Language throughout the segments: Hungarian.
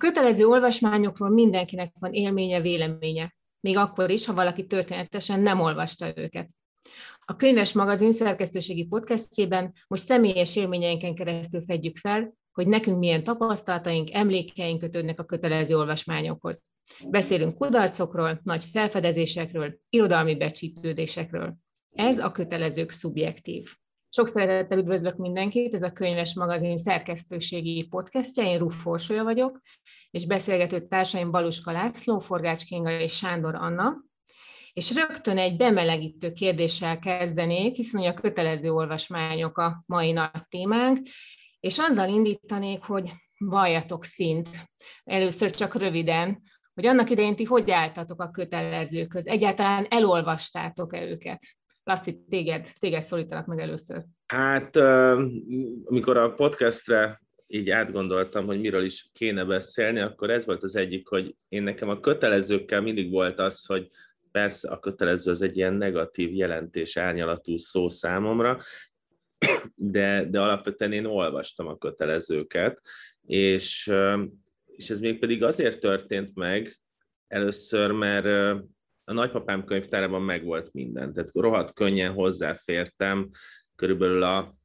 kötelező olvasmányokról mindenkinek van élménye, véleménye, még akkor is, ha valaki történetesen nem olvasta őket. A Könyves Magazin szerkesztőségi podcastjében most személyes élményeinken keresztül fedjük fel, hogy nekünk milyen tapasztalataink, emlékeink kötődnek a kötelező olvasmányokhoz. Beszélünk kudarcokról, nagy felfedezésekről, irodalmi becsípődésekről. Ez a kötelezők szubjektív. Sok szeretettel üdvözlök mindenkit, ez a Könyves Magazin szerkesztőségi podcastja, én Ruff Forsolya vagyok, és beszélgető társaim Baluska László, Forgács Kinga és Sándor Anna, és rögtön egy bemelegítő kérdéssel kezdenék, hiszen a kötelező olvasmányok a mai nagy témánk, és azzal indítanék, hogy valljatok szint. Először csak röviden, hogy annak idején ti hogy álltatok a kötelezőköz? Egyáltalán elolvastátok-e őket? Laci, téged, téged szólítanak meg először. Hát, amikor a podcastre így átgondoltam, hogy miről is kéne beszélni, akkor ez volt az egyik, hogy én nekem a kötelezőkkel mindig volt az, hogy persze a kötelező az egy ilyen negatív jelentés árnyalatú szó számomra, de, de alapvetően én olvastam a kötelezőket, és, és ez még pedig azért történt meg először, mert a nagypapám könyvtárában megvolt minden, tehát rohadt könnyen hozzáfértem körülbelül a,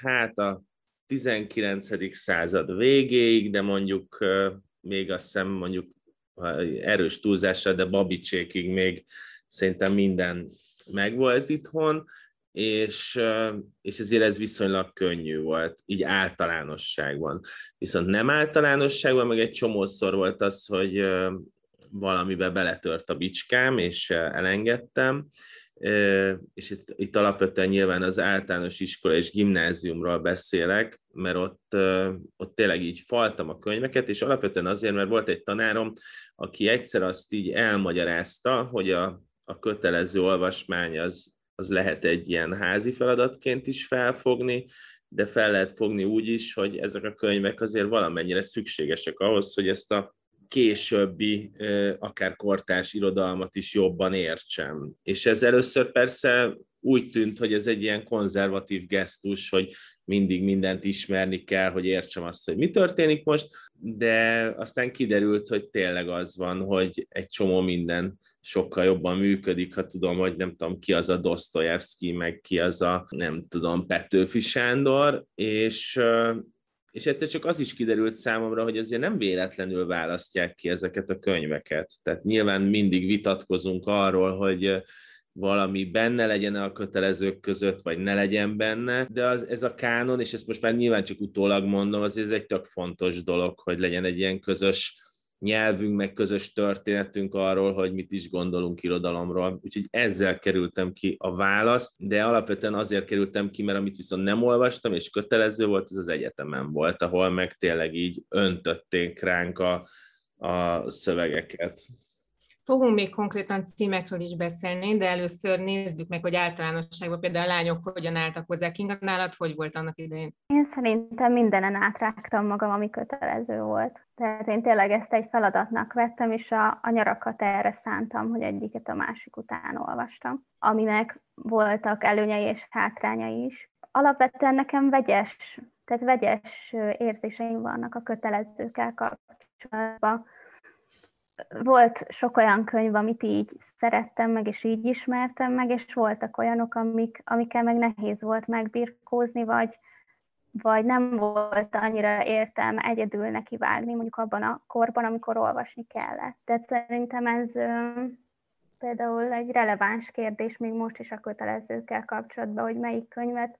hát a 19. század végéig, de mondjuk még azt hiszem mondjuk erős túlzással, de babicsékig még szerintem minden megvolt itthon, és, és ezért ez viszonylag könnyű volt, így általánosságban. Viszont nem általánosságban, meg egy csomószor volt az, hogy valamibe beletört a bicskám, és elengedtem, és itt, itt alapvetően nyilván az általános iskola és gimnáziumról beszélek, mert ott, ott tényleg így faltam a könyveket, és alapvetően azért, mert volt egy tanárom, aki egyszer azt így elmagyarázta, hogy a, a kötelező olvasmány az, az lehet egy ilyen házi feladatként is felfogni, de fel lehet fogni úgy is, hogy ezek a könyvek azért valamennyire szükségesek ahhoz, hogy ezt a későbbi, akár kortárs irodalmat is jobban értsem. És ez először persze úgy tűnt, hogy ez egy ilyen konzervatív gesztus, hogy mindig mindent ismerni kell, hogy értsem azt, hogy mi történik most, de aztán kiderült, hogy tényleg az van, hogy egy csomó minden sokkal jobban működik, ha tudom, hogy nem tudom ki az a Dostoyevsky, meg ki az a, nem tudom, Petőfi Sándor, és, és egyszer csak az is kiderült számomra, hogy azért nem véletlenül választják ki ezeket a könyveket. Tehát nyilván mindig vitatkozunk arról, hogy valami benne legyen a kötelezők között, vagy ne legyen benne, de az, ez a kánon, és ezt most már nyilván csak utólag mondom, az ez egy tök fontos dolog, hogy legyen egy ilyen közös nyelvünk, meg közös történetünk arról, hogy mit is gondolunk irodalomról. Úgyhogy ezzel kerültem ki a választ, de alapvetően azért kerültem ki, mert amit viszont nem olvastam, és kötelező volt, ez az egyetemen volt, ahol meg tényleg így öntötték ránk a, a szövegeket. Fogunk még konkrétan címekről is beszélni, de először nézzük meg, hogy általánosságban például a lányok hogyan álltak hozzá. Kinga, nálad hogy volt annak idején? Én szerintem mindenen átrágtam magam, ami kötelező volt. Tehát én tényleg ezt egy feladatnak vettem, és a, a nyarakat erre szántam, hogy egyiket a másik után olvastam, aminek voltak előnyei és hátrányai is. Alapvetően nekem vegyes, tehát vegyes érzéseim vannak a kötelezőkkel kapcsolatban volt sok olyan könyv, amit így szerettem meg, és így ismertem meg, és voltak olyanok, amik, amikkel meg nehéz volt megbirkózni, vagy, vagy nem volt annyira értelme egyedül neki vágni, mondjuk abban a korban, amikor olvasni kellett. Tehát szerintem ez például egy releváns kérdés még most is a kötelezőkkel kapcsolatban, hogy melyik könyvet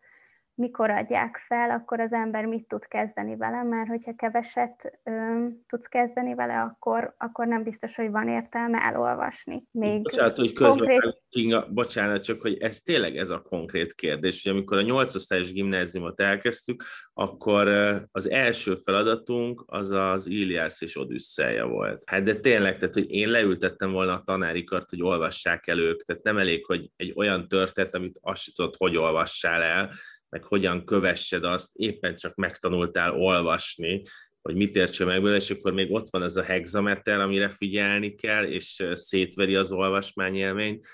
mikor adják fel, akkor az ember mit tud kezdeni vele, mert hogyha keveset ö, tudsz kezdeni vele, akkor, akkor nem biztos, hogy van értelme elolvasni. Még bocsánat, hogy közben, konkrét... Kinga, bocsánat, csak hogy ez tényleg ez a konkrét kérdés, hogy amikor a nyolcosztályos gimnáziumot elkezdtük, akkor az első feladatunk az az Iliász és Odüsszeja volt. Hát de tényleg, tehát hogy én leültettem volna a tanárikart, hogy olvassák el ők, tehát nem elég, hogy egy olyan történet, amit azt tudod, hogy olvassál el, meg hogyan kövessed azt, éppen csak megtanultál olvasni, hogy mit értse meg belőle, és akkor még ott van ez a hexameter, amire figyelni kell, és szétveri az olvasmányélményt,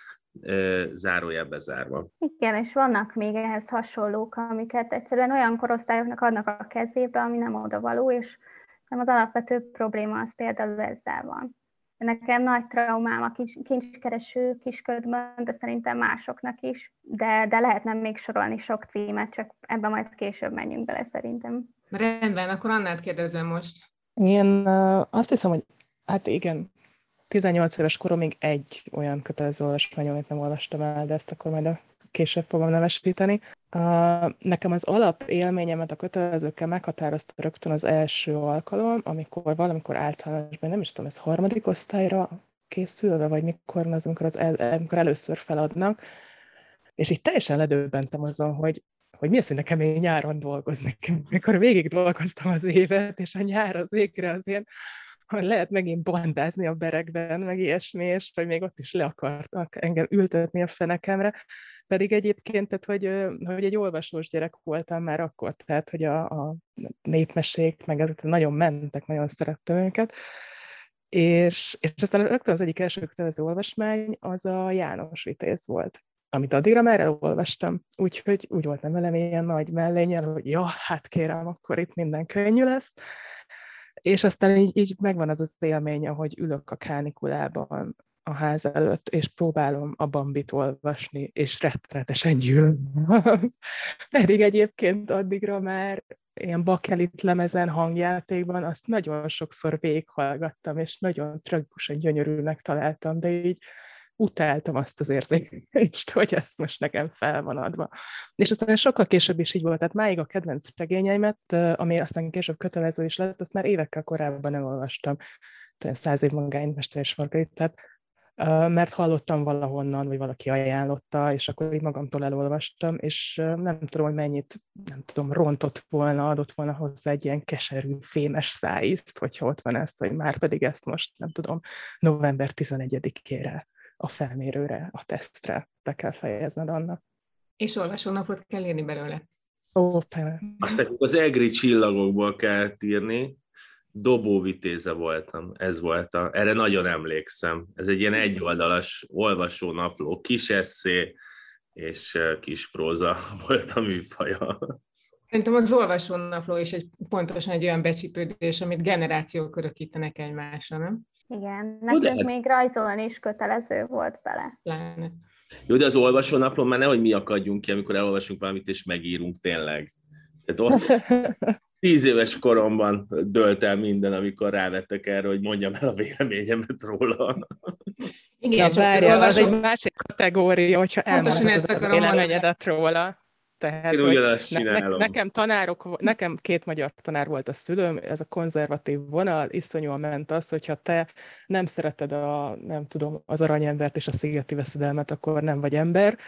zárójelbe zárva. Igen, és vannak még ehhez hasonlók, amiket egyszerűen olyan korosztályoknak adnak a kezébe, ami nem oda való, és hanem az alapvető probléma az például ezzel van. Nekem nagy traumám a kincskereső kisködben, de szerintem másoknak is, de, de lehetne még sorolni sok címet, csak ebben majd később menjünk bele szerintem. Rendben, akkor Annát kérdezem most. Én azt hiszem, hogy hát igen, 18 éves koromig egy olyan kötelező olvasmány, amit nem olvastam el, de ezt akkor majd a később fogom nevesíteni. Nekem az alap élményemet a kötelezőkkel meghatározta rögtön az első alkalom, amikor valamikor általánosban, nem is tudom, ez harmadik osztályra készülve, vagy mikor az, amikor, az el, amikor először feladnak, és így teljesen ledöbbentem azon, hogy, hogy mi az, hogy nekem én nyáron dolgozni Mikor végig dolgoztam az évet, és a nyár az végre az ilyen hogy lehet megint bandázni a berekben, meg ilyesmi, és vagy még ott is le akartak engem ültetni a fenekemre, pedig egyébként, tehát, hogy, hogy egy olvasós gyerek voltam már akkor, tehát, hogy a, a népmesék, meg ezek nagyon mentek, nagyon szerettem őket, és, és aztán rögtön az egyik első kötelező olvasmány az a János Vitéz volt, amit addigra már elolvastam, úgyhogy úgy voltam velem ilyen nagy mellényel, hogy ja, hát kérem, akkor itt minden könnyű lesz, és aztán így, így megvan az az élmény, ahogy ülök a kánikulában a ház előtt, és próbálom a Bambit olvasni, és rettenetesen gyűlöm. Pedig egyébként addigra már ilyen bakelit lemezen hangjátékban azt nagyon sokszor végighallgattam, és nagyon tragikusan gyönyörűnek találtam, de így utáltam azt az érzést, hogy ezt most nekem fel van adva. És aztán sokkal később is így volt, tehát máig a kedvenc regényeimet, ami aztán később kötelező is lett, azt már évekkel korábban nem olvastam, tehát száz év magánymester és Margaritát, mert hallottam valahonnan, vagy valaki ajánlotta, és akkor így magamtól elolvastam, és nem tudom, hogy mennyit, nem tudom, rontott volna, adott volna hozzá egy ilyen keserű, fémes szájízt, hogyha ott van ezt, vagy már pedig ezt most, nem tudom, november 11-ére a felmérőre, a tesztre be kell fejezned annak. És olvasónapot kell írni belőle. Ó, persze. Azt az egri csillagokból kell írni, dobóvitéze voltam, ez volt a, erre nagyon emlékszem. Ez egy ilyen egyoldalas olvasónapló, kis eszé és kis próza volt a műfaja. Szerintem az olvasónapló is egy, pontosan egy olyan becsípődés, amit generációk örökítenek egymásra, nem? Igen, nekünk de... még rajzolni is kötelező volt bele. Pláne. Jó, de az olvasónaplón már nehogy mi akadjunk ki, amikor elolvasunk valamit és megírunk tényleg. Tehát ott tíz éves koromban dölt el minden, amikor rávettek erre, hogy mondjam el a véleményemet róla. Igen, ja, csak várja, az, egy másik kategória, hogyha elmondhatod a véleményedet róla. Tehát, Én ugyanazt csinálom. Ne, nekem tanárok, nekem két magyar tanár volt a szülőm, ez a konzervatív vonal, iszonyúan ment az, hogyha te nem szereted a, nem tudom, az aranyembert és a szigeti veszedelmet, akkor nem vagy ember.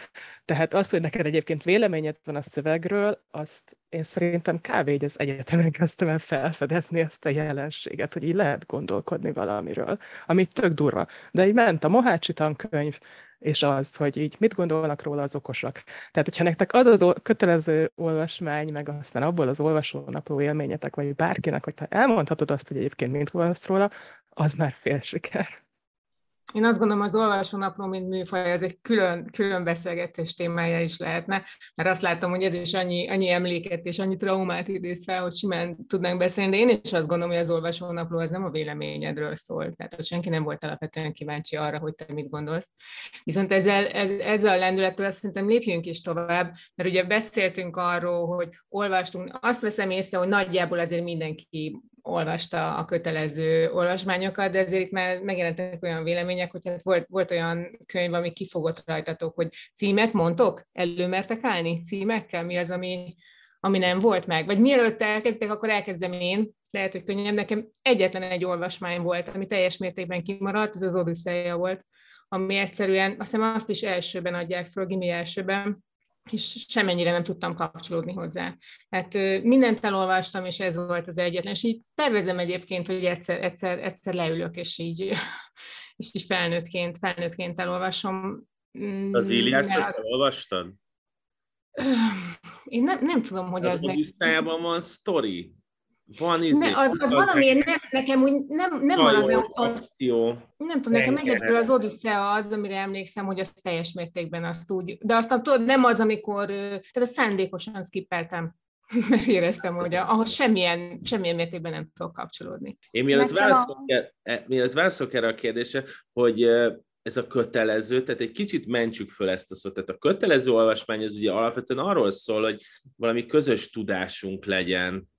Tehát az, hogy neked egyébként véleményed van a szövegről, azt én szerintem kb. így az egyetemen kezdtem el felfedezni ezt a jelenséget, hogy így lehet gondolkodni valamiről, ami tök durva. De így ment a Mohácsi tankönyv, és az, hogy így mit gondolnak róla az okosak. Tehát, hogyha nektek az az kötelező olvasmány, meg aztán abból az olvasónapló élményetek, vagy bárkinek, hogyha elmondhatod azt, hogy egyébként mint gondolsz róla, az már fél siker. Én azt gondolom, az olvasónapló, mint műfaj, ez egy külön, külön beszélgetés témája is lehetne, mert azt látom, hogy ez is annyi, annyi emléket és annyi traumát idéz fel, hogy simán tudnánk beszélni, de én is azt gondolom, hogy az olvasónapló az nem a véleményedről szól, tehát hogy senki nem volt alapvetően kíváncsi arra, hogy te mit gondolsz. Viszont ezzel, ez, ezzel a lendülettel szerintem lépjünk is tovább, mert ugye beszéltünk arról, hogy olvastunk, azt veszem észre, hogy nagyjából azért mindenki olvasta a kötelező olvasmányokat, de azért itt már megjelentek olyan vélemények, hogy hát volt, volt olyan könyv, ami kifogott rajtatok, hogy címet mondtok? Előmertek állni címekkel? Mi az, ami, ami nem volt meg? Vagy mielőtt elkezdtek, akkor elkezdem én, lehet, hogy könnyebb. Nekem egyetlen egy olvasmány volt, ami teljes mértékben kimaradt, ez az Odüsszeja volt, ami egyszerűen, azt hiszem azt is elsőben adják föl, gimi elsőben, és semennyire nem tudtam kapcsolódni hozzá. Hát mindent elolvastam, és ez volt az egyetlen. És így tervezem egyébként, hogy egyszer, egyszer, egyszer leülök, és így, és így felnőttként, felnőttként elolvasom. Mm, az Iliászt ezt elolvastad? Én nem, nem tudom, hogy az... Az meg... van sztori. Van izé, ne, az, az, az valamiért nem, nekem úgy nem, nem van az, az, nem tudom, nekem egyedül az Odyssea az, amire emlékszem, hogy az teljes mértékben azt úgy, de aztán tudod, nem az, amikor, tehát a szándékosan skippeltem. mert éreztem, hogy ahhoz semmilyen, semmilyen mértékben nem tudok kapcsolódni. Én mielőtt válaszolok, a... mielőtt válaszolok erre a kérdésre, hogy ez a kötelező, tehát egy kicsit mentsük föl ezt a szót. Tehát a kötelező olvasmány az ugye alapvetően arról szól, hogy valami közös tudásunk legyen,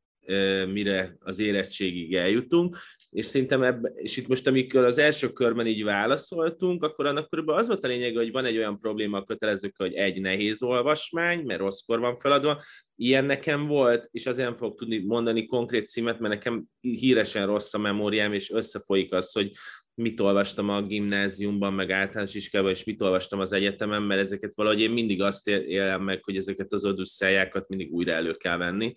mire az érettségig eljutunk, és szerintem ebbe, és itt most amikor az első körben így válaszoltunk, akkor annak körülbelül az volt a lényeg, hogy van egy olyan probléma a kötelezőkkel, hogy egy nehéz olvasmány, mert rosszkor van feladva, ilyen nekem volt, és azért nem fogok tudni mondani konkrét címet, mert nekem híresen rossz a memóriám, és összefolyik az, hogy mit olvastam a gimnáziumban, meg általános iskolában, és mit olvastam az egyetemen, mert ezeket valahogy én mindig azt élem meg, hogy ezeket az odüsszeljákat mindig újra elő kell venni.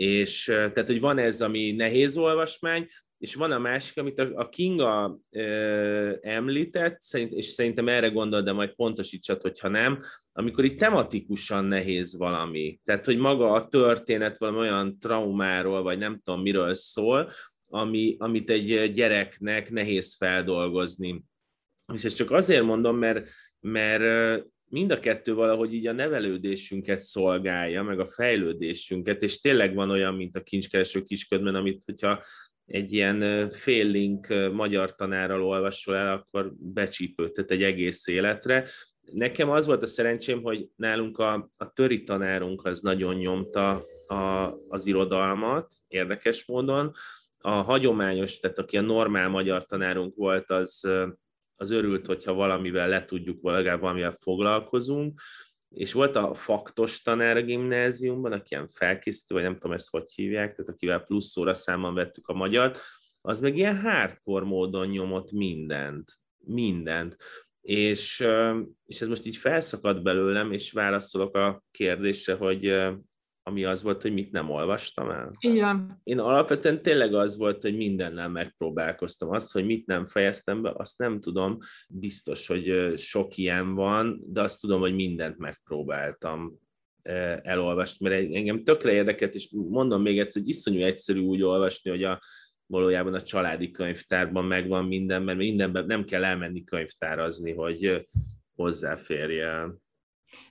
És tehát, hogy van ez, ami nehéz olvasmány, és van a másik, amit a, Kinga ö, említett, szerint, és szerintem erre gondol, de majd pontosítsad, hogyha nem, amikor itt tematikusan nehéz valami, tehát hogy maga a történet valami olyan traumáról, vagy nem tudom miről szól, ami, amit egy gyereknek nehéz feldolgozni. És ezt csak azért mondom, mert, mert mind a kettő valahogy így a nevelődésünket szolgálja, meg a fejlődésünket, és tényleg van olyan, mint a kincskereső kisködben, amit hogyha egy ilyen féllink magyar tanárral olvasol el, akkor becsípődtet egy egész életre. Nekem az volt a szerencsém, hogy nálunk a, a töri tanárunk az nagyon nyomta a, az irodalmat, érdekes módon. A hagyományos, tehát aki a normál magyar tanárunk volt, az, az örült, hogyha valamivel le tudjuk, legalább valamivel foglalkozunk és volt a faktos tanár a gimnáziumban, aki ilyen felkészítő, vagy nem tudom ezt hogy hívják, tehát akivel plusz óra számban vettük a magyart, az meg ilyen hardcore módon nyomott mindent, mindent. És, és ez most így felszakadt belőlem, és válaszolok a kérdésre, hogy ami az volt, hogy mit nem olvastam el. Igen. Én alapvetően tényleg az volt, hogy mindennel megpróbálkoztam. Azt, hogy mit nem fejeztem be, azt nem tudom. Biztos, hogy sok ilyen van, de azt tudom, hogy mindent megpróbáltam elolvasni, mert engem tökre érdekelt, és mondom még egyszer, hogy iszonyú egyszerű úgy olvasni, hogy a, valójában a családi könyvtárban megvan minden, mert mindenben nem kell elmenni könyvtárazni, hogy hozzáférjen.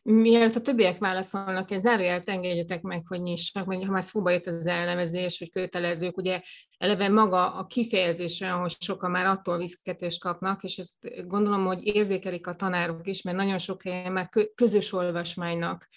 Mielőtt a többiek válaszolnak, egy zárójelet engedjetek meg, hogy nyissak, mert ha már szóba jött az elnevezés, hogy kötelezők, ugye eleve maga a kifejezésre, hogy sokan már attól viszketést kapnak, és ezt gondolom, hogy érzékelik a tanárok is, mert nagyon sok helyen már közös olvasmánynak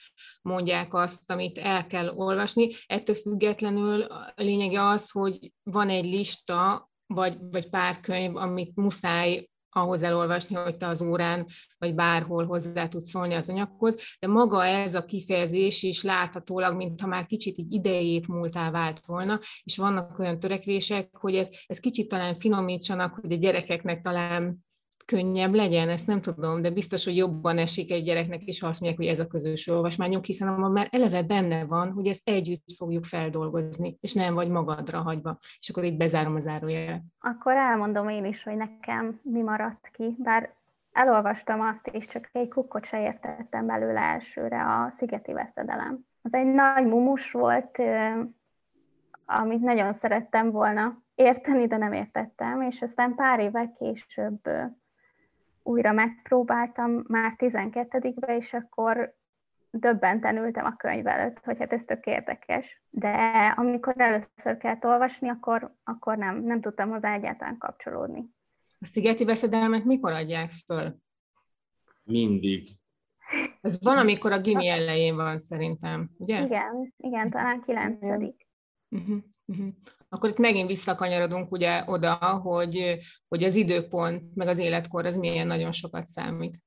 mondják azt, amit el kell olvasni. Ettől függetlenül a lényege az, hogy van egy lista, vagy, vagy pár könyv, amit muszáj ahhoz elolvasni, hogy te az órán, vagy bárhol hozzá tudsz szólni az anyaghoz, de maga ez a kifejezés is láthatólag, mintha már kicsit így idejét múltá vált volna, és vannak olyan törekvések, hogy ez, ez kicsit talán finomítsanak, hogy a gyerekeknek talán könnyebb legyen, ezt nem tudom, de biztos, hogy jobban esik egy gyereknek is, ha azt mondják, hogy ez a közös olvasmányunk, hiszen abban már eleve benne van, hogy ezt együtt fogjuk feldolgozni, és nem vagy magadra hagyva. És akkor itt bezárom a zárójelet. Akkor elmondom én is, hogy nekem mi maradt ki, bár elolvastam azt, és csak egy kukkot se értettem belőle elsőre, a Szigeti Veszedelem. Az egy nagy mumus volt, amit nagyon szerettem volna érteni, de nem értettem, és aztán pár évek később újra megpróbáltam már 12-be, és akkor döbbenten ültem a könyv előtt, hogy hát ez tök érdekes. De amikor először kellett olvasni, akkor, akkor nem, nem tudtam hozzá egyáltalán kapcsolódni. A szigeti veszedelmet mikor adják föl? Mindig. Ez van, amikor a gimi elején van szerintem, ugye? Igen, igen, talán kilencedik. Uh-huh, uh-huh akkor itt megint visszakanyarodunk ugye oda, hogy, hogy az időpont, meg az életkor az milyen nagyon sokat számít.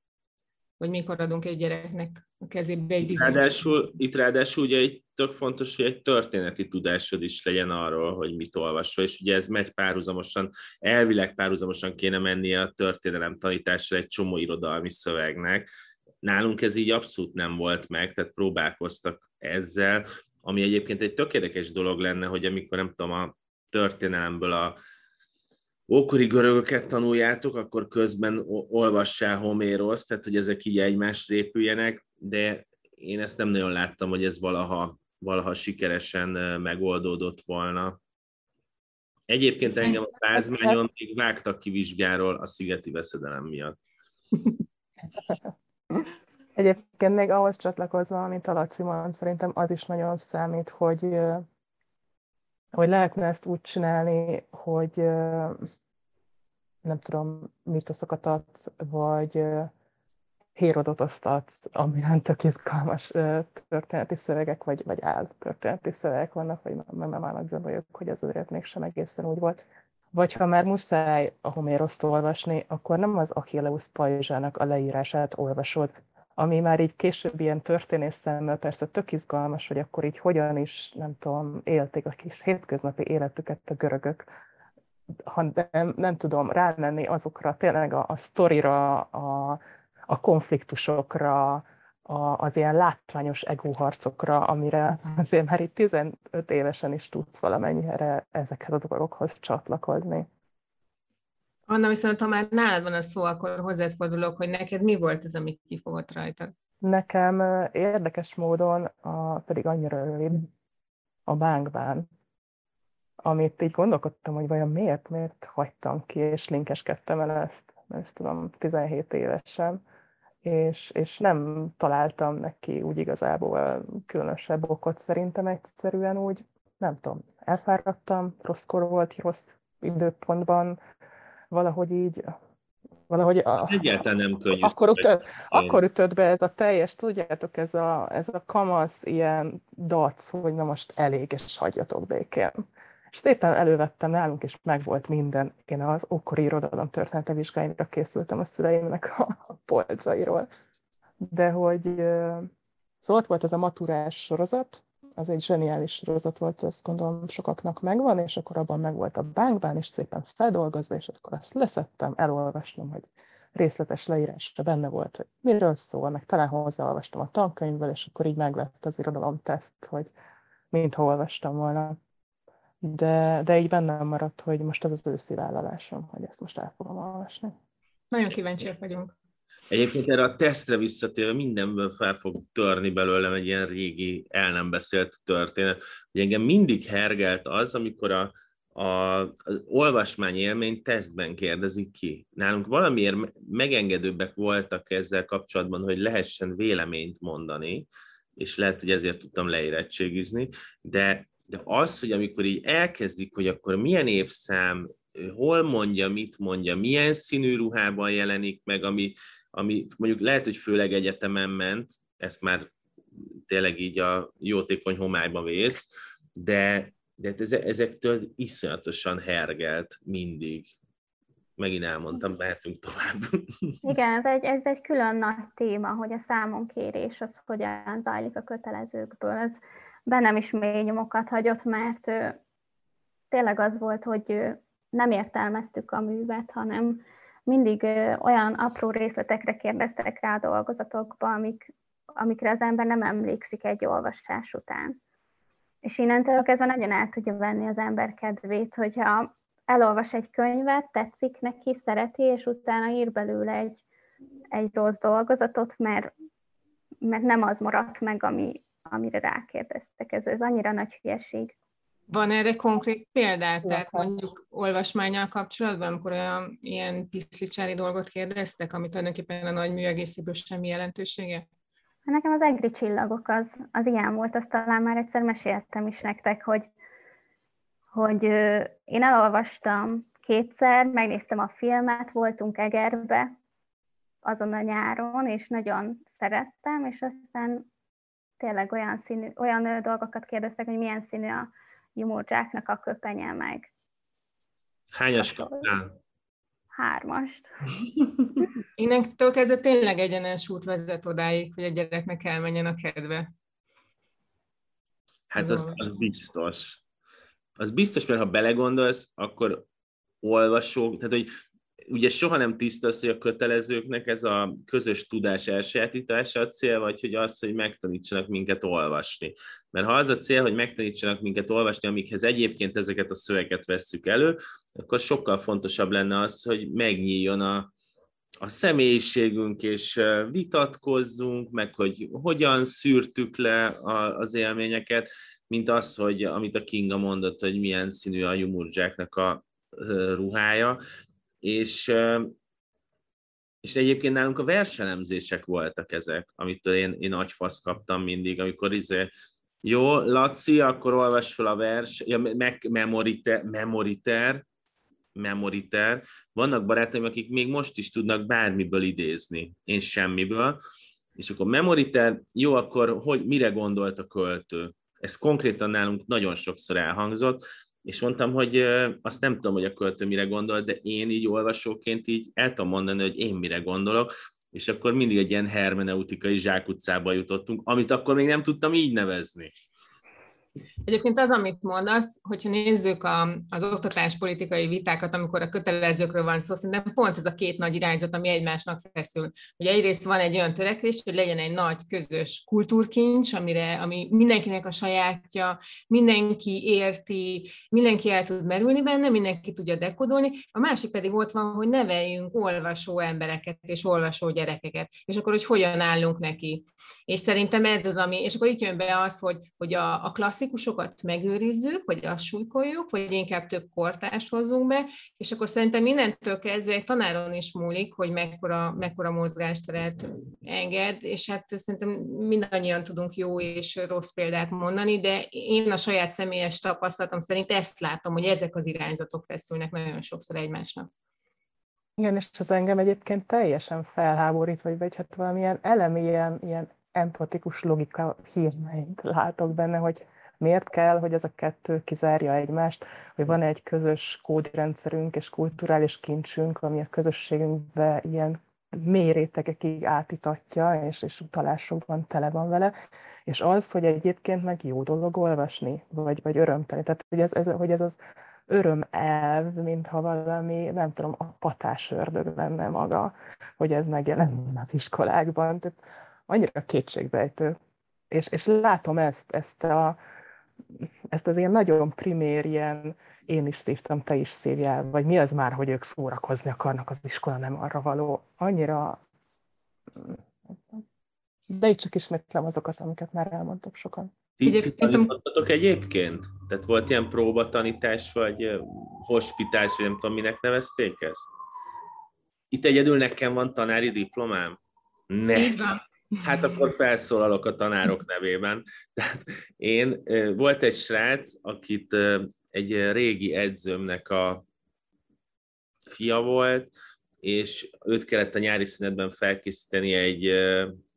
Hogy mikor adunk egy gyereknek a kezébe egy bizonyos... Ráadásul, itt ráadásul ugye egy tök fontos, hogy egy történeti tudásod is legyen arról, hogy mit olvasol, és ugye ez megy párhuzamosan, elvileg párhuzamosan kéne mennie a történelem tanításra egy csomó irodalmi szövegnek. Nálunk ez így abszolút nem volt meg, tehát próbálkoztak ezzel, ami egyébként egy tökéletes dolog lenne, hogy amikor nem tudom, a történelemből a ókori görögöket tanuljátok, akkor közben olvassál Homérosz, tehát hogy ezek így egymásra épüljenek, de én ezt nem nagyon láttam, hogy ez valaha, valaha sikeresen megoldódott volna. Egyébként engem a Pázmányon még vágtak ki vizsgáról a szigeti veszedelem miatt. Egyébként még ahhoz csatlakozva, amit a Laci mond, szerintem az is nagyon számít, hogy, hogy lehetne ezt úgy csinálni, hogy nem tudom, mitoszokat adsz, vagy Hérodotot adsz, amiben tök izgalmas történeti szövegek, vagy, vagy áll történeti szövegek vannak, vagy nem, nem állnak gondoljuk, hogy ez azért mégsem egészen úgy volt. Vagy ha már muszáj a Homéroszt olvasni, akkor nem az Achilleus pajzsának a leírását olvasod, ami már így később ilyen történész szemmel persze tök izgalmas, hogy akkor így hogyan is, nem tudom, élték a kis hétköznapi életüket a görögök, ha nem, nem tudom rámenni azokra tényleg a, a sztorira, a, a konfliktusokra, a, az ilyen látványos egóharcokra, amire azért már itt 15 évesen is tudsz valamennyire ezekhez a dolgokhoz csatlakozni. Anna, viszont ha már nálad van a szó, akkor hozzád fordulok, hogy neked mi volt ez, amit kifogott rajtad? Nekem érdekes módon, a, pedig annyira rövid, a bánkbán, amit így gondolkodtam, hogy vajon miért, miért hagytam ki, és linkeskedtem el ezt, nem is tudom, 17 évesen, és, és nem találtam neki úgy igazából különösebb okot, szerintem egyszerűen úgy, nem tudom, elfáradtam, rosszkor volt, rossz időpontban, valahogy így, valahogy... A, Egyáltalán nem könnyű. Akkor, ütött, akkor ütött be ez a teljes, tudjátok, ez a, ez a kamasz ilyen dac, hogy na most elég, és hagyjatok békén. És szépen elővettem nálunk, és megvolt minden. Én az ókori irodalom története vizsgáimra készültem a szüleimnek a polcairól. De hogy ott volt ez a maturás sorozat, az egy zseniális sorozat volt, azt gondolom sokaknak megvan, és akkor abban meg volt a bánkbán, és szépen feldolgozva, és akkor azt leszettem, elolvastam, hogy részletes leírásra benne volt, hogy miről szól, meg talán hozzáolvastam a tankönyvvel, és akkor így meglett az irodalomteszt, hogy mintha olvastam volna. De, de így bennem maradt, hogy most ez az őszi vállalásom, hogy ezt most el fogom olvasni. Nagyon kíváncsiak vagyunk. Egyébként erre a tesztre visszatérve mindenből fel fog törni belőlem egy ilyen régi, el nem beszélt történet, hogy engem mindig hergelt az, amikor a, a, az olvasmány élmény tesztben kérdezik ki. Nálunk valamiért megengedőbbek voltak ezzel kapcsolatban, hogy lehessen véleményt mondani, és lehet, hogy ezért tudtam leérettségizni, de, de az, hogy amikor így elkezdik, hogy akkor milyen évszám, hol mondja, mit mondja, milyen színű ruhában jelenik meg, ami, ami mondjuk lehet, hogy főleg egyetemen ment, ezt már tényleg így a jótékony homályba vész, de, de hát ezektől iszonyatosan hergelt mindig. Megint elmondtam, mehetünk tovább. Igen, ez egy, ez egy külön nagy téma, hogy a számonkérés az hogyan zajlik a kötelezőkből. Ez bennem is mély nyomokat hagyott, mert tényleg az volt, hogy nem értelmeztük a művet, hanem mindig olyan apró részletekre kérdeztek rá a dolgozatokba, amik, amikre az ember nem emlékszik egy olvasás után. És innentől kezdve nagyon el tudja venni az ember kedvét, hogyha elolvas egy könyvet, tetszik neki, szereti, és utána ír belőle egy, egy rossz dolgozatot, mert, mert nem az maradt meg, ami, amire rákérdeztek. Ez, ez annyira nagy hülyeség. Van erre konkrét példát? Tehát mondjuk olvasmányal kapcsolatban, amikor olyan ilyen piszlicsári dolgot kérdeztek, amit tulajdonképpen a nagy mű egészéből semmi jelentősége? Nekem az egri csillagok az, az ilyen volt, azt talán már egyszer meséltem is nektek, hogy, hogy én elolvastam kétszer, megnéztem a filmet, voltunk Egerbe azon a nyáron, és nagyon szerettem, és aztán tényleg olyan, színű, olyan dolgokat kérdeztek, hogy milyen színű a Jumurcsáknak a köpenye meg. Hányas kaptál? Hármast. Innentől kezdve tényleg egyenes út vezet odáig, hogy a gyereknek elmenjen a kedve. Hát az, az biztos. Az biztos, mert ha belegondolsz, akkor olvasók, tehát hogy ugye soha nem tiszta az, hogy a kötelezőknek ez a közös tudás elsajátítása a cél, vagy hogy az, hogy megtanítsanak minket olvasni. Mert ha az a cél, hogy megtanítsanak minket olvasni, amikhez egyébként ezeket a szöveket vesszük elő, akkor sokkal fontosabb lenne az, hogy megnyíljon a, a személyiségünk, és vitatkozzunk, meg hogy hogyan szűrtük le a, az élményeket, mint az, hogy amit a Kinga mondott, hogy milyen színű a Jumurjáknak a ruhája, és, és egyébként nálunk a verselemzések voltak ezek, amitől én, én agyfasz kaptam mindig, amikor izé, jó, Laci, akkor olvas fel a vers, ja, meg, memoriter, memoriter, memoriter. Vannak barátaim, akik még most is tudnak bármiből idézni, én semmiből. És akkor memoriter, jó, akkor hogy, mire gondolt a költő? Ez konkrétan nálunk nagyon sokszor elhangzott, és mondtam, hogy azt nem tudom, hogy a költő mire gondol, de én így olvasóként így el tudom mondani, hogy én mire gondolok, és akkor mindig egy ilyen hermeneutikai zsákutcába jutottunk, amit akkor még nem tudtam így nevezni. Egyébként az, amit mondasz, hogyha nézzük a, az oktatáspolitikai vitákat, amikor a kötelezőkről van szó, szerintem pont ez a két nagy irányzat, ami egymásnak feszül. Ugye egyrészt van egy olyan törekvés, hogy legyen egy nagy közös kultúrkincs, amire, ami mindenkinek a sajátja, mindenki érti, mindenki el tud merülni benne, mindenki tudja dekodolni. A másik pedig ott van, hogy neveljünk olvasó embereket és olvasó gyerekeket, és akkor hogy hogyan állunk neki. És szerintem ez az, ami, és akkor itt jön be az, hogy, hogy a, a klasszik klasszikusokat megőrizzük, vagy azt súlykoljuk, vagy inkább több kortást hozzunk be, és akkor szerintem mindentől kezdve egy tanáron is múlik, hogy mekkora, mekkora mozgásteret enged, és hát szerintem mindannyian tudunk jó és rossz példát mondani, de én a saját személyes tapasztalatom szerint ezt látom, hogy ezek az irányzatok feszülnek nagyon sokszor egymásnak. Igen, és az engem egyébként teljesen felháborít, vagy, vagy hát valamilyen elemi ilyen, ilyen empatikus logika hírmeint látok benne, hogy Miért kell, hogy ez a kettő kizárja egymást, hogy van egy közös kódrendszerünk és kulturális kincsünk, ami a közösségünkbe ilyen mély rétegekig átitatja, és, és utalásokban tele van vele, és az, hogy egyébként meg jó dolog olvasni, vagy, vagy örömteli. Tehát, hogy ez, ez, hogy ez az örömelv, mintha valami, nem tudom, a patás ördög lenne maga, hogy ez megjelen az iskolákban. Tehát annyira kétségbejtő. És, és látom ezt, ezt a, ezt az ilyen nagyon primér, ilyen én is szívtam, te is szívjál, vagy mi az már, hogy ők szórakozni akarnak, az iskola nem arra való. Annyira... De itt csak ismétlem azokat, amiket már elmondtak sokan. Ti, ti tanítottatok egyébként? Tehát volt ilyen próbatanítás, vagy hospitás, vagy nem tudom, minek nevezték ezt? Itt egyedül nekem van tanári diplomám? Ne. Így van. Hát akkor felszólalok a tanárok nevében. Tehát én, volt egy srác, akit egy régi edzőmnek a fia volt, és őt kellett a nyári szünetben felkészíteni egy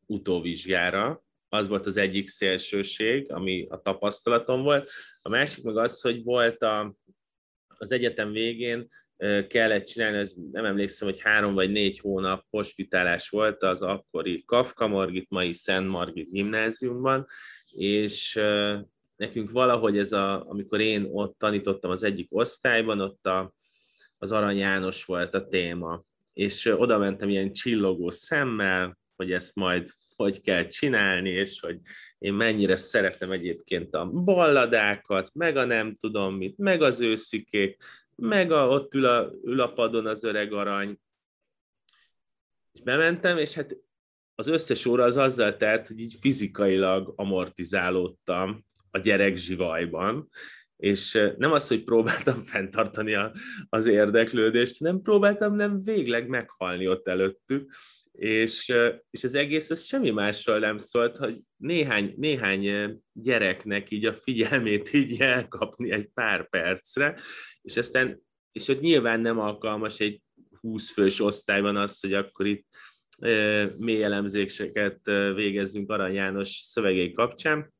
utóvizsgára. Az volt az egyik szélsőség, ami a tapasztalatom volt. A másik meg az, hogy volt a, az egyetem végén kellett csinálni, ez nem emlékszem, hogy három vagy négy hónap hospitálás volt az akkori Kafka Margit, mai Szent Margit gimnáziumban, és nekünk valahogy ez a, amikor én ott tanítottam az egyik osztályban, ott a, az Arany János volt a téma, és oda mentem ilyen csillogó szemmel, hogy ezt majd hogy kell csinálni, és hogy én mennyire szeretem egyébként a balladákat, meg a nem tudom mit, meg az őszikék, meg a, ott ül a, ül a padon az öreg arany. És bementem, és hát az összes óra az azzal telt, hogy így fizikailag amortizálódtam a gyerek zsivajban, és nem az, hogy próbáltam fenntartani a, az érdeklődést, nem próbáltam nem végleg meghalni ott előttük, és, és az egész ez semmi másról nem szólt, hogy néhány, néhány gyereknek így a figyelmét így elkapni egy pár percre, és aztán, és ott nyilván nem alkalmas egy 20 fős osztályban az, hogy akkor itt mély elemzéseket végezzünk Arany János szövegei kapcsán,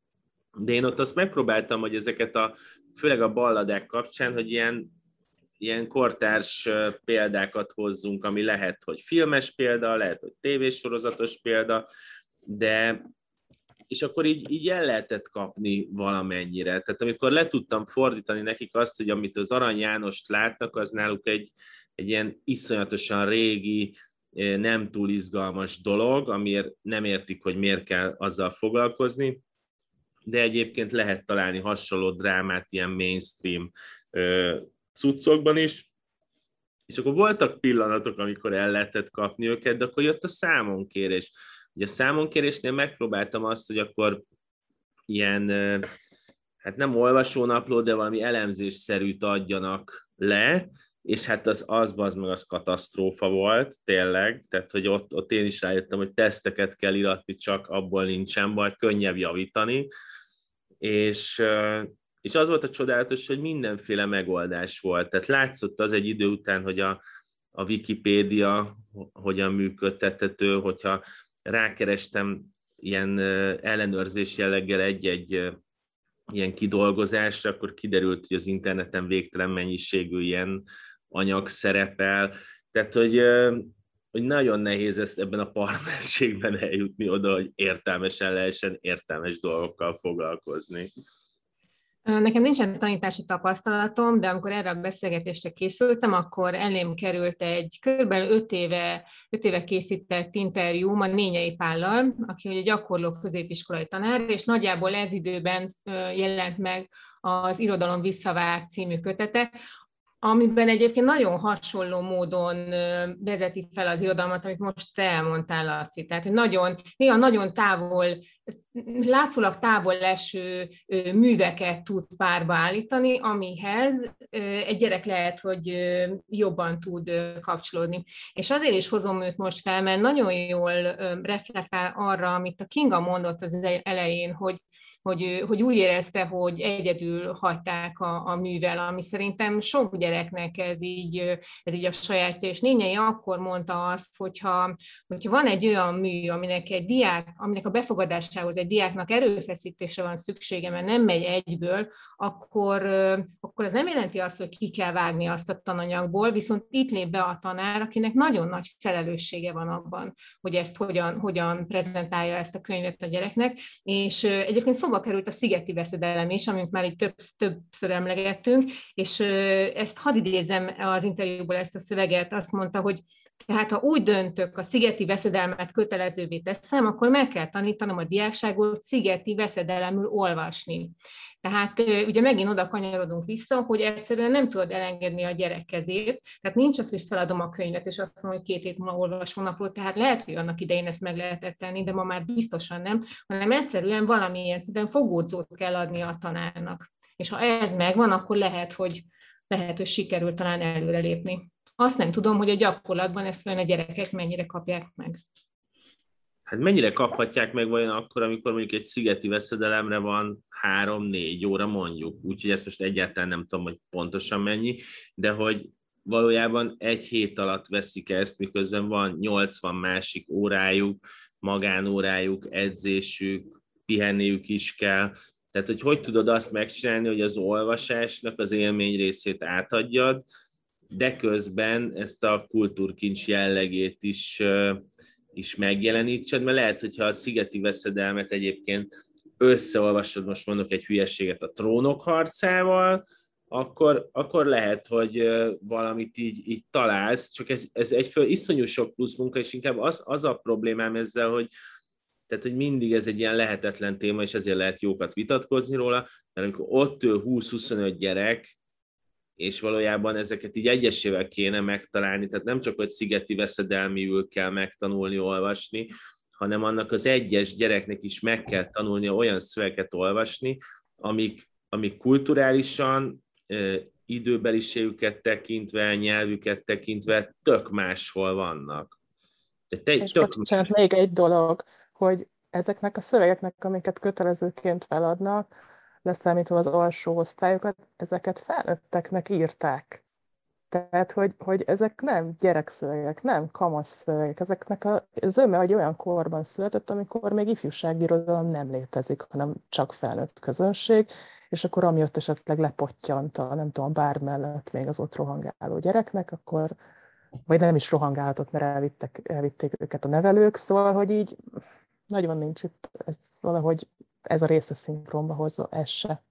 de én ott azt megpróbáltam, hogy ezeket a, főleg a balladák kapcsán, hogy ilyen ilyen kortárs példákat hozzunk, ami lehet, hogy filmes példa, lehet, hogy tévésorozatos példa, de és akkor így, így el lehetett kapni valamennyire. Tehát amikor le tudtam fordítani nekik azt, hogy amit az Arany Jánost látnak, az náluk egy, egy ilyen iszonyatosan régi, nem túl izgalmas dolog, amiért nem értik, hogy miért kell azzal foglalkozni, de egyébként lehet találni hasonló drámát ilyen mainstream cuccokban is, és akkor voltak pillanatok, amikor el lehetett kapni őket, de akkor jött a számonkérés. Ugye a számonkérésnél megpróbáltam azt, hogy akkor ilyen, hát nem olvasónapló, de valami elemzésszerűt adjanak le, és hát az, az, az meg az katasztrófa volt, tényleg, tehát hogy ott, ott én is rájöttem, hogy teszteket kell iratni, csak abból nincsen baj, könnyebb javítani, és, és az volt a csodálatos, hogy mindenféle megoldás volt, tehát látszott az egy idő után, hogy a, a Wikipédia hogyan működtethető, hogyha rákerestem ilyen ellenőrzés jelleggel egy-egy ilyen kidolgozásra, akkor kiderült, hogy az interneten végtelen mennyiségű ilyen anyag szerepel. Tehát, hogy, hogy nagyon nehéz ezt ebben a partnerségben eljutni oda, hogy értelmesen lehessen értelmes dolgokkal foglalkozni. Nekem nincsen tanítási tapasztalatom, de amikor erre a beszélgetésre készültem, akkor elém került egy kb. 5 éve, 5 éve készített interjú a Nényei Pállal, aki ugye gyakorló középiskolai tanár, és nagyjából ez időben jelent meg az Irodalom visszavárt című kötete, amiben egyébként nagyon hasonló módon vezeti fel az irodalmat, amit most te elmondtál, Laci. Tehát, hogy nagyon, néha nagyon távol, látszólag távol eső műveket tud párba állítani, amihez egy gyerek lehet, hogy jobban tud kapcsolódni. És azért is hozom őt most fel, mert nagyon jól reflektál arra, amit a Kinga mondott az elején, hogy hogy, hogy úgy érezte, hogy egyedül hagyták a, a művel, ami szerintem sok gyereknek ez így, ez így a sajátja. És Nényei akkor mondta azt, hogyha, hogyha van egy olyan mű, aminek egy diák, aminek a befogadásához egy diáknak erőfeszítése van szüksége, mert nem megy egyből, akkor, akkor ez nem jelenti azt, hogy ki kell vágni azt a tananyagból, viszont itt lép be a tanár, akinek nagyon nagy felelőssége van abban, hogy ezt hogyan, hogyan prezentálja ezt a könyvet a gyereknek. És egyébként szóba került a szigeti veszedelem is, amit már így több, többször emlegettünk, és ezt hadd idézem az interjúból ezt a szöveget, azt mondta, hogy tehát ha úgy döntök, a szigeti veszedelmet kötelezővé teszem, akkor meg kell tanítanom a diákságot szigeti veszedelemül olvasni. Tehát ugye megint oda kanyarodunk vissza, hogy egyszerűen nem tudod elengedni a gyerek kezét, tehát nincs az, hogy feladom a könyvet, és azt mondom, hogy két hét múlva olvasom naplót, tehát lehet, hogy annak idején ezt meg lehetett tenni, de ma már biztosan nem, hanem egyszerűen valamilyen szinten fogódzót kell adni a tanárnak. És ha ez megvan, akkor lehet, hogy lehet, hogy sikerül talán előrelépni. Azt nem tudom, hogy a gyakorlatban ezt a gyerekek mennyire kapják meg. Hát mennyire kaphatják meg vajon akkor, amikor mondjuk egy szigeti veszedelemre van három-négy óra mondjuk, úgyhogy ezt most egyáltalán nem tudom, hogy pontosan mennyi, de hogy valójában egy hét alatt veszik ezt, miközben van 80 másik órájuk, magánórájuk, edzésük, pihenniük is kell. Tehát, hogy hogy tudod azt megcsinálni, hogy az olvasásnak az élmény részét átadjad, de közben ezt a kultúrkincs jellegét is, is megjelenítsed, mert lehet, hogyha a szigeti veszedelmet egyébként összeolvasod, most mondok egy hülyeséget a trónok harcával, akkor, akkor lehet, hogy valamit így, így találsz, csak ez, ez egyföl iszonyú sok plusz munka, és inkább az, az a problémám ezzel, hogy, tehát, hogy mindig ez egy ilyen lehetetlen téma, és ezért lehet jókat vitatkozni róla, mert amikor ott ül 20-25 gyerek, és valójában ezeket így egyesével kéne megtalálni, tehát nem csak, hogy szigeti veszedelmiül kell megtanulni, olvasni, hanem annak az egyes gyereknek is meg kell tanulnia olyan szöveget olvasni, amik, amik kulturálisan, időbeliségüket tekintve, nyelvüket tekintve tök máshol vannak. De te, és tök bocsánat, más... még egy dolog, hogy ezeknek a szövegeknek, amiket kötelezőként feladnak, leszámítva az alsó osztályokat, ezeket felnőtteknek írták. Tehát, hogy, hogy ezek nem gyerekszövegek, nem kamasz szövegek, ezeknek a zöme egy olyan korban született, amikor még ifjúsági irodalom nem létezik, hanem csak felnőtt közönség, és akkor ami ott esetleg lepottyant a, nem tudom, bár mellett még az ott rohangáló gyereknek, akkor, vagy nem is rohangálhatott, mert elvittek, elvitték őket a nevelők, szóval, hogy így nagyon nincs itt, ez valahogy ez a része szinkronba hozva, ez se.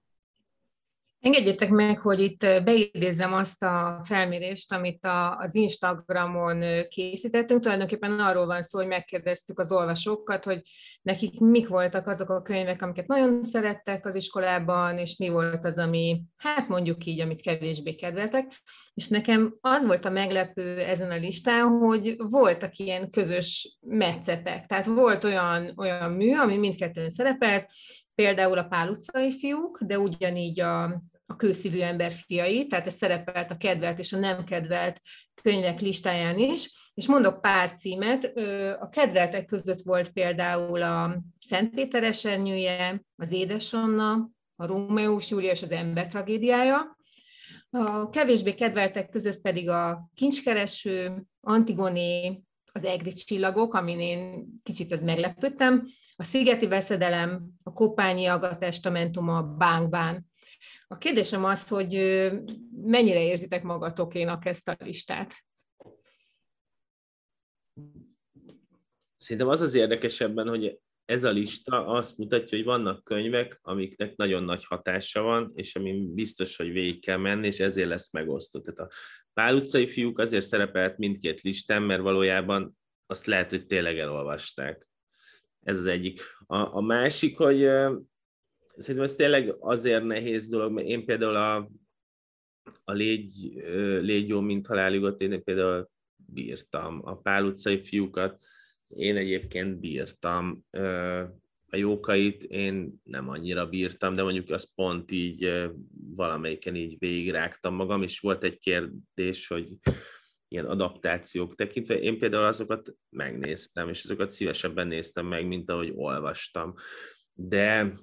Engedjétek meg, hogy itt beidézem azt a felmérést, amit a, az Instagramon készítettünk. Tulajdonképpen arról van szó, hogy megkérdeztük az olvasókat, hogy nekik mik voltak azok a könyvek, amiket nagyon szerettek az iskolában, és mi volt az, ami, hát mondjuk így, amit kevésbé kedveltek. És nekem az volt a meglepő ezen a listán, hogy voltak ilyen közös metszetek. Tehát volt olyan, olyan mű, ami mindkettőn szerepelt, például a Pál utcai fiúk, de ugyanígy a, a kőszívű ember fiai, tehát ez szerepelt a kedvelt és a nem kedvelt könyvek listáján is, és mondok pár címet. A kedveltek között volt például a Szent Péter esernyője, az Édesanna, a Rómeós Júlia és az ember tragédiája. A kevésbé kedveltek között pedig a Kincskereső, Antigoné, az Egri csillagok, amin én kicsit ez meglepődtem, a Szigeti Veszedelem, a Kopányi Aga Testamentum, a Bánkbán. A kérdésem az, hogy mennyire érzitek magatokénak ezt a listát? Szerintem az az érdekesebben, hogy ez a lista azt mutatja, hogy vannak könyvek, amiknek nagyon nagy hatása van, és amin biztos, hogy végig kell menni, és ezért lesz megosztott. Tehát a Pál utcai fiúk azért szerepelt mindkét listán, mert valójában azt lehet, hogy tényleg elolvasták. Ez az egyik. A, a másik, hogy szerintem ez tényleg azért nehéz dolog, mert én például a, a légy, légy jó, mint haláligot, én például bírtam. A Pál utcai fiúkat én egyébként bírtam. A jókait én nem annyira bírtam, de mondjuk az pont így valamelyiken így végigrágtam magam, és volt egy kérdés, hogy ilyen adaptációk tekintve, én például azokat megnéztem, és azokat szívesebben néztem meg, mint ahogy olvastam. De,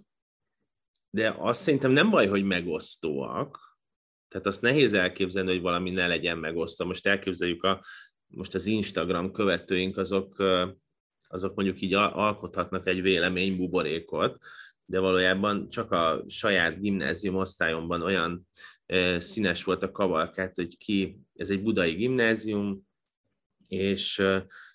de azt szerintem nem baj, hogy megosztóak, tehát azt nehéz elképzelni, hogy valami ne legyen megosztva. Most elképzeljük a most az Instagram követőink azok, azok mondjuk így alkothatnak egy véleménybuborékot, de valójában csak a saját gimnázium osztályomban olyan színes volt a kavalkát, hogy ki, ez egy budai gimnázium, és,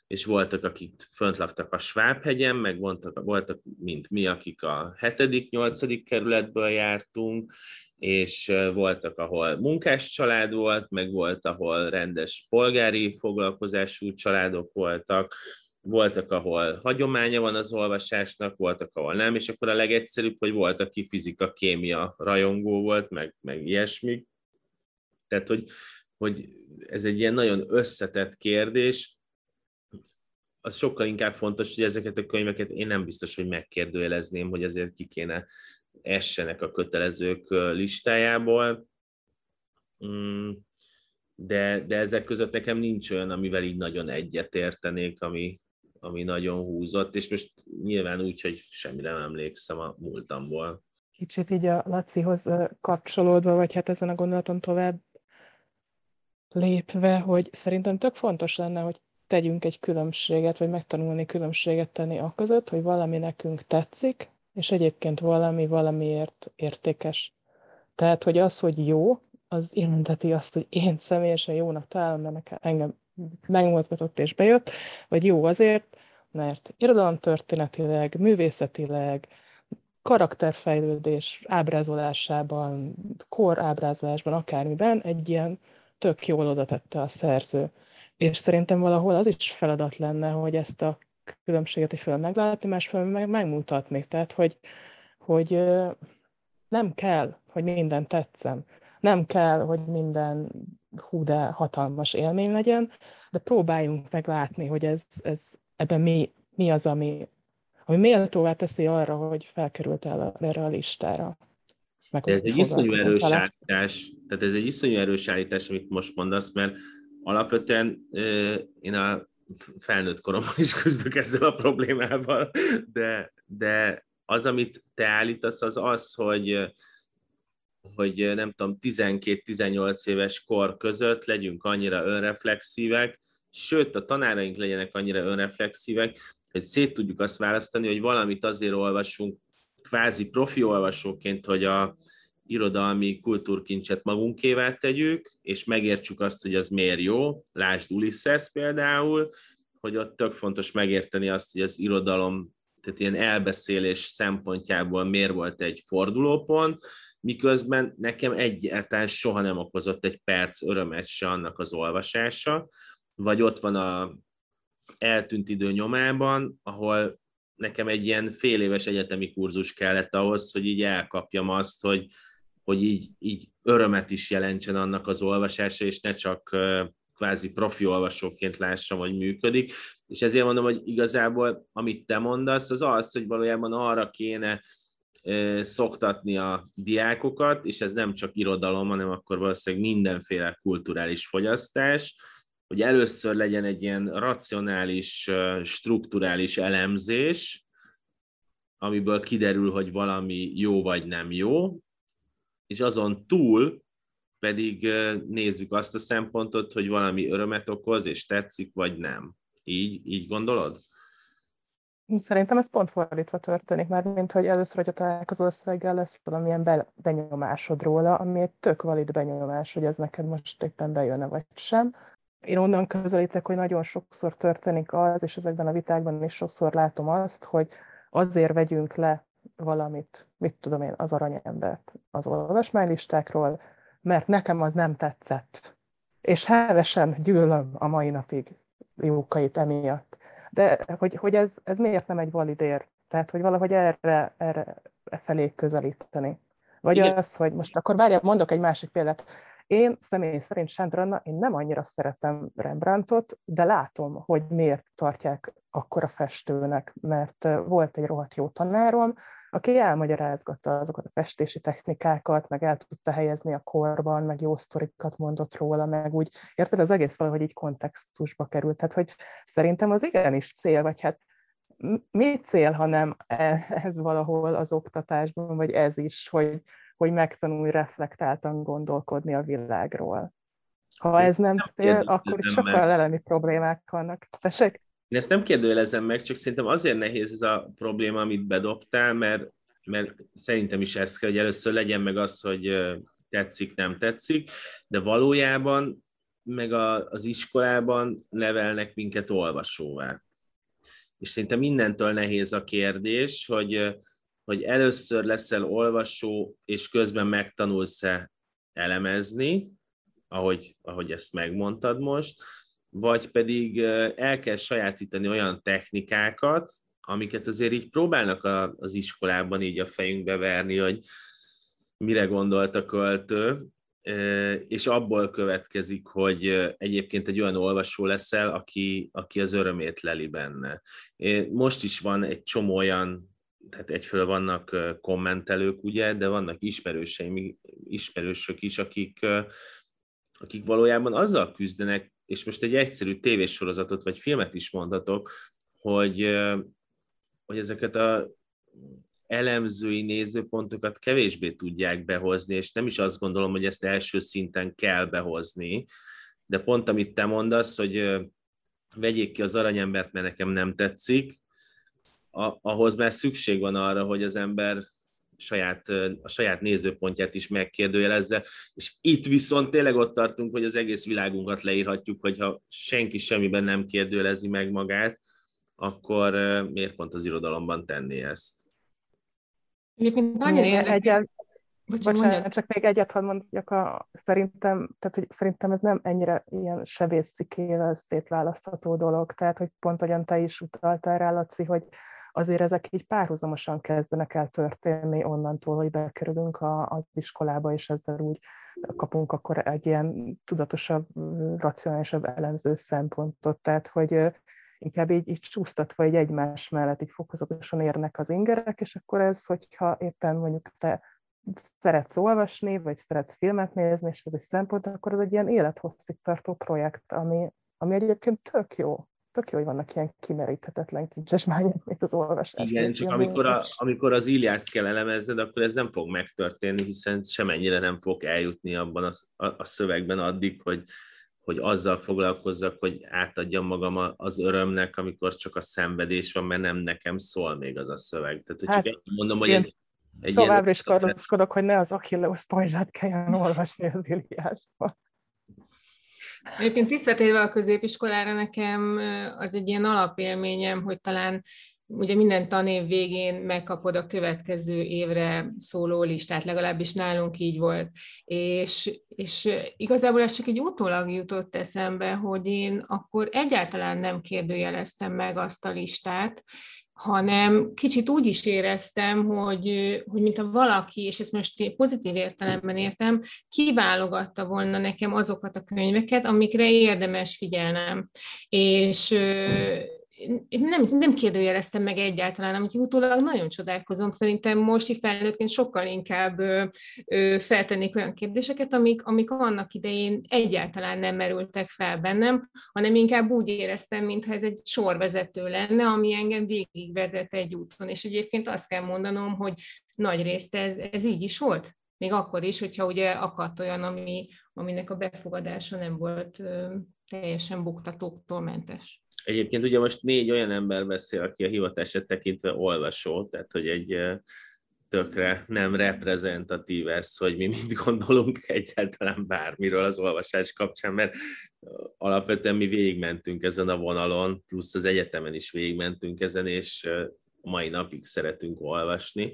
és voltak, akik fönt laktak a Svábhegyen, meg voltak, voltak, mint mi, akik a 7.-8. kerületből jártunk, és voltak, ahol munkás család volt, meg volt, ahol rendes polgári foglalkozású családok voltak, voltak, ahol hagyománya van az olvasásnak, voltak, ahol nem, és akkor a legegyszerűbb, hogy volt, aki fizika, kémia rajongó volt, meg, meg ilyesmi. Tehát, hogy, hogy ez egy ilyen nagyon összetett kérdés, az sokkal inkább fontos, hogy ezeket a könyveket én nem biztos, hogy megkérdőjelezném, hogy ezért ki kéne essenek a kötelezők listájából, mm, de, de ezek között nekem nincs olyan, amivel így nagyon egyetértenék, ami, ami nagyon húzott, és most nyilván úgy, hogy semmire nem emlékszem a múltamból. Kicsit így a Lacihoz kapcsolódva, vagy hát ezen a gondolaton tovább lépve, hogy szerintem tök fontos lenne, hogy tegyünk egy különbséget, vagy megtanulni különbséget tenni a között, hogy valami nekünk tetszik, és egyébként valami valamiért értékes. Tehát, hogy az, hogy jó, az jelenteti azt, hogy én személyesen jónak találom, mert nekem, engem megmozgatott és bejött, vagy jó azért, mert irodalomtörténetileg, művészetileg, karakterfejlődés ábrázolásában, korábrázolásban, akármiben egy ilyen tök jól oda tette a szerző. És szerintem valahol az is feladat lenne, hogy ezt a különbséget föl meglátni, másfél meg megmutatni. Tehát, hogy, hogy nem kell, hogy minden tetszem. Nem kell, hogy minden hú, de hatalmas élmény legyen, de próbáljunk meg látni, hogy ez, ez ebben mi, mi az, ami, ami méltóvá teszi arra, hogy felkerült el erre a listára. Meg, de ez egy iszonyú erős állítás, tehát ez egy iszonyú erős állítás, amit most mondasz, mert alapvetően én a felnőtt koromban is küzdök ezzel a problémával, de, de az, amit te állítasz, az az, hogy, hogy nem tudom, 12-18 éves kor között legyünk annyira önreflexívek, sőt, a tanáraink legyenek annyira önreflexívek, hogy szét tudjuk azt választani, hogy valamit azért olvasunk kvázi profi olvasóként, hogy a irodalmi kultúrkincset magunkévá tegyük, és megértsük azt, hogy az miért jó. Lásd Ulysses például, hogy ott tök fontos megérteni azt, hogy az irodalom, tehát ilyen elbeszélés szempontjából miért volt egy fordulópont, miközben nekem egyáltalán soha nem okozott egy perc örömet se annak az olvasása, vagy ott van a eltűnt idő nyomában, ahol nekem egy ilyen fél éves egyetemi kurzus kellett ahhoz, hogy így elkapjam azt, hogy, hogy így, így örömet is jelentsen annak az olvasása, és ne csak kvázi profi olvasóként lássam, hogy működik. És ezért mondom, hogy igazából amit te mondasz, az az, hogy valójában arra kéne szoktatni a diákokat, és ez nem csak irodalom, hanem akkor valószínűleg mindenféle kulturális fogyasztás, hogy először legyen egy ilyen racionális, strukturális elemzés, amiből kiderül, hogy valami jó vagy nem jó, és azon túl pedig nézzük azt a szempontot, hogy valami örömet okoz, és tetszik, vagy nem. Így, így gondolod? Szerintem ez pont fordítva történik, már mint hogy először, hogyha találkozol szöveggel, lesz valamilyen benyomásod róla, ami egy tök valid benyomás, hogy ez neked most éppen bejönne vagy sem. Én onnan közelítek, hogy nagyon sokszor történik az, és ezekben a vitákban is sokszor látom azt, hogy azért vegyünk le valamit, mit tudom én, az aranyembert az olvasmánylistákról, mert nekem az nem tetszett. És hevesen gyűlöm a mai napig jókait emiatt. De hogy, hogy ez, ez miért nem egy valid ér? Tehát, hogy valahogy erre, erre felé közelíteni. Vagy Igen. az, hogy most akkor várjál, mondok egy másik példát. Én személy szerint Sándor én nem annyira szeretem Rembrandtot, de látom, hogy miért tartják akkora festőnek, mert volt egy rohadt jó tanárom, aki elmagyarázgatta azokat a festési technikákat, meg el tudta helyezni a korban, meg jó sztorikat mondott róla, meg úgy, érted, az egész valahogy így kontextusba került. Tehát, hogy szerintem az igenis cél, vagy hát mi cél, hanem e, ez valahol az oktatásban, vagy ez is, hogy, hogy megtanulj reflektáltan gondolkodni a világról. Ha ez nem cél, akkor itt sokkal elemi problémák vannak. Tessék? Én ezt nem kérdőjelezem meg, csak szerintem azért nehéz ez a probléma, amit bedobtál, mert, mert szerintem is ez kell, hogy először legyen meg az, hogy tetszik, nem tetszik, de valójában meg a, az iskolában nevelnek minket olvasóvá. És szerintem innentől nehéz a kérdés, hogy, hogy először leszel olvasó, és közben megtanulsz-e elemezni, ahogy, ahogy ezt megmondtad most, vagy pedig el kell sajátítani olyan technikákat, amiket azért így próbálnak az iskolában így a fejünkbe verni, hogy mire gondolt a költő, és abból következik, hogy egyébként egy olyan olvasó leszel, aki, aki az örömét leli benne. Most is van egy csomó olyan, tehát egyfelől vannak kommentelők, ugye, de vannak ismerőseim, ismerősök is, akik, akik valójában azzal küzdenek, és most egy egyszerű tévéssorozatot vagy filmet is mondhatok, hogy, hogy ezeket a elemzői nézőpontokat kevésbé tudják behozni, és nem is azt gondolom, hogy ezt első szinten kell behozni, de pont amit te mondasz, hogy vegyék ki az aranyembert, mert nekem nem tetszik, ahhoz már szükség van arra, hogy az ember saját, a saját nézőpontját is megkérdőjelezze, és itt viszont tényleg ott tartunk, hogy az egész világunkat leírhatjuk, hogyha senki semmiben nem kérdőjelezi meg magát, akkor miért pont az irodalomban tenni ezt? Egyébként nagyon érdekes. Bocsánat, csak még egyet hadd mondjak, a, szerintem, tehát, hogy szerintem ez nem ennyire ilyen sebészikével szétválasztható dolog, tehát, hogy pont olyan te is utaltál rá, Laci, hogy azért ezek így párhuzamosan kezdenek el történni onnantól, hogy bekerülünk a, az iskolába, és ezzel úgy kapunk akkor egy ilyen tudatosabb, racionálisabb elemző szempontot, tehát hogy inkább így, így csúsztatva egy egymás mellett így fokozatosan érnek az ingerek, és akkor ez, hogyha éppen mondjuk te szeretsz olvasni, vagy szeretsz filmet nézni, és ez egy szempont, akkor ez egy ilyen élethosszig tartó projekt, ami, ami egyébként tök jó tök jó, hogy vannak ilyen kimeríthetetlen kincsesmányok, mint az olvasás. Igen, csak amikor, a, amikor az Iliászt kell elemezned, akkor ez nem fog megtörténni, hiszen semennyire nem fog eljutni abban a, a, a szövegben addig, hogy, hogy azzal foglalkozzak, hogy átadjam magam az örömnek, amikor csak a szenvedés van, mert nem nekem szól még az a szöveg. Tehát, hogy hát, csak mondom, hogy egy, egy Továbbra is kardoskodok, hogy ne az Achilleus pajzsát kelljen olvasni az Iliásban. Egyébként visszatérve a középiskolára nekem az egy ilyen alapélményem, hogy talán ugye minden tanév végén megkapod a következő évre szóló listát, legalábbis nálunk így volt. És, és igazából ez csak egy utólag jutott eszembe, hogy én akkor egyáltalán nem kérdőjeleztem meg azt a listát, hanem kicsit úgy is éreztem, hogy, hogy mint a valaki, és ezt most pozitív értelemben értem, kiválogatta volna nekem azokat a könyveket, amikre érdemes figyelnem. És, én nem, nem kérdőjeleztem meg egyáltalán, amit utólag nagyon csodálkozom. Szerintem most felnőttként sokkal inkább ö, ö, feltennék olyan kérdéseket, amik, amik annak idején egyáltalán nem merültek fel bennem, hanem inkább úgy éreztem, mintha ez egy sorvezető lenne, ami engem végigvezet egy úton. És egyébként azt kell mondanom, hogy nagy részt ez, ez így is volt. Még akkor is, hogyha ugye akadt olyan, ami, aminek a befogadása nem volt ö, teljesen buktatóktól mentes. Egyébként ugye most négy olyan ember beszél, aki a hivatását tekintve olvasó, tehát hogy egy tökre nem reprezentatív ez, hogy mi mit gondolunk egyáltalán bármiről az olvasás kapcsán, mert alapvetően mi végigmentünk ezen a vonalon, plusz az egyetemen is végigmentünk ezen, és mai napig szeretünk olvasni.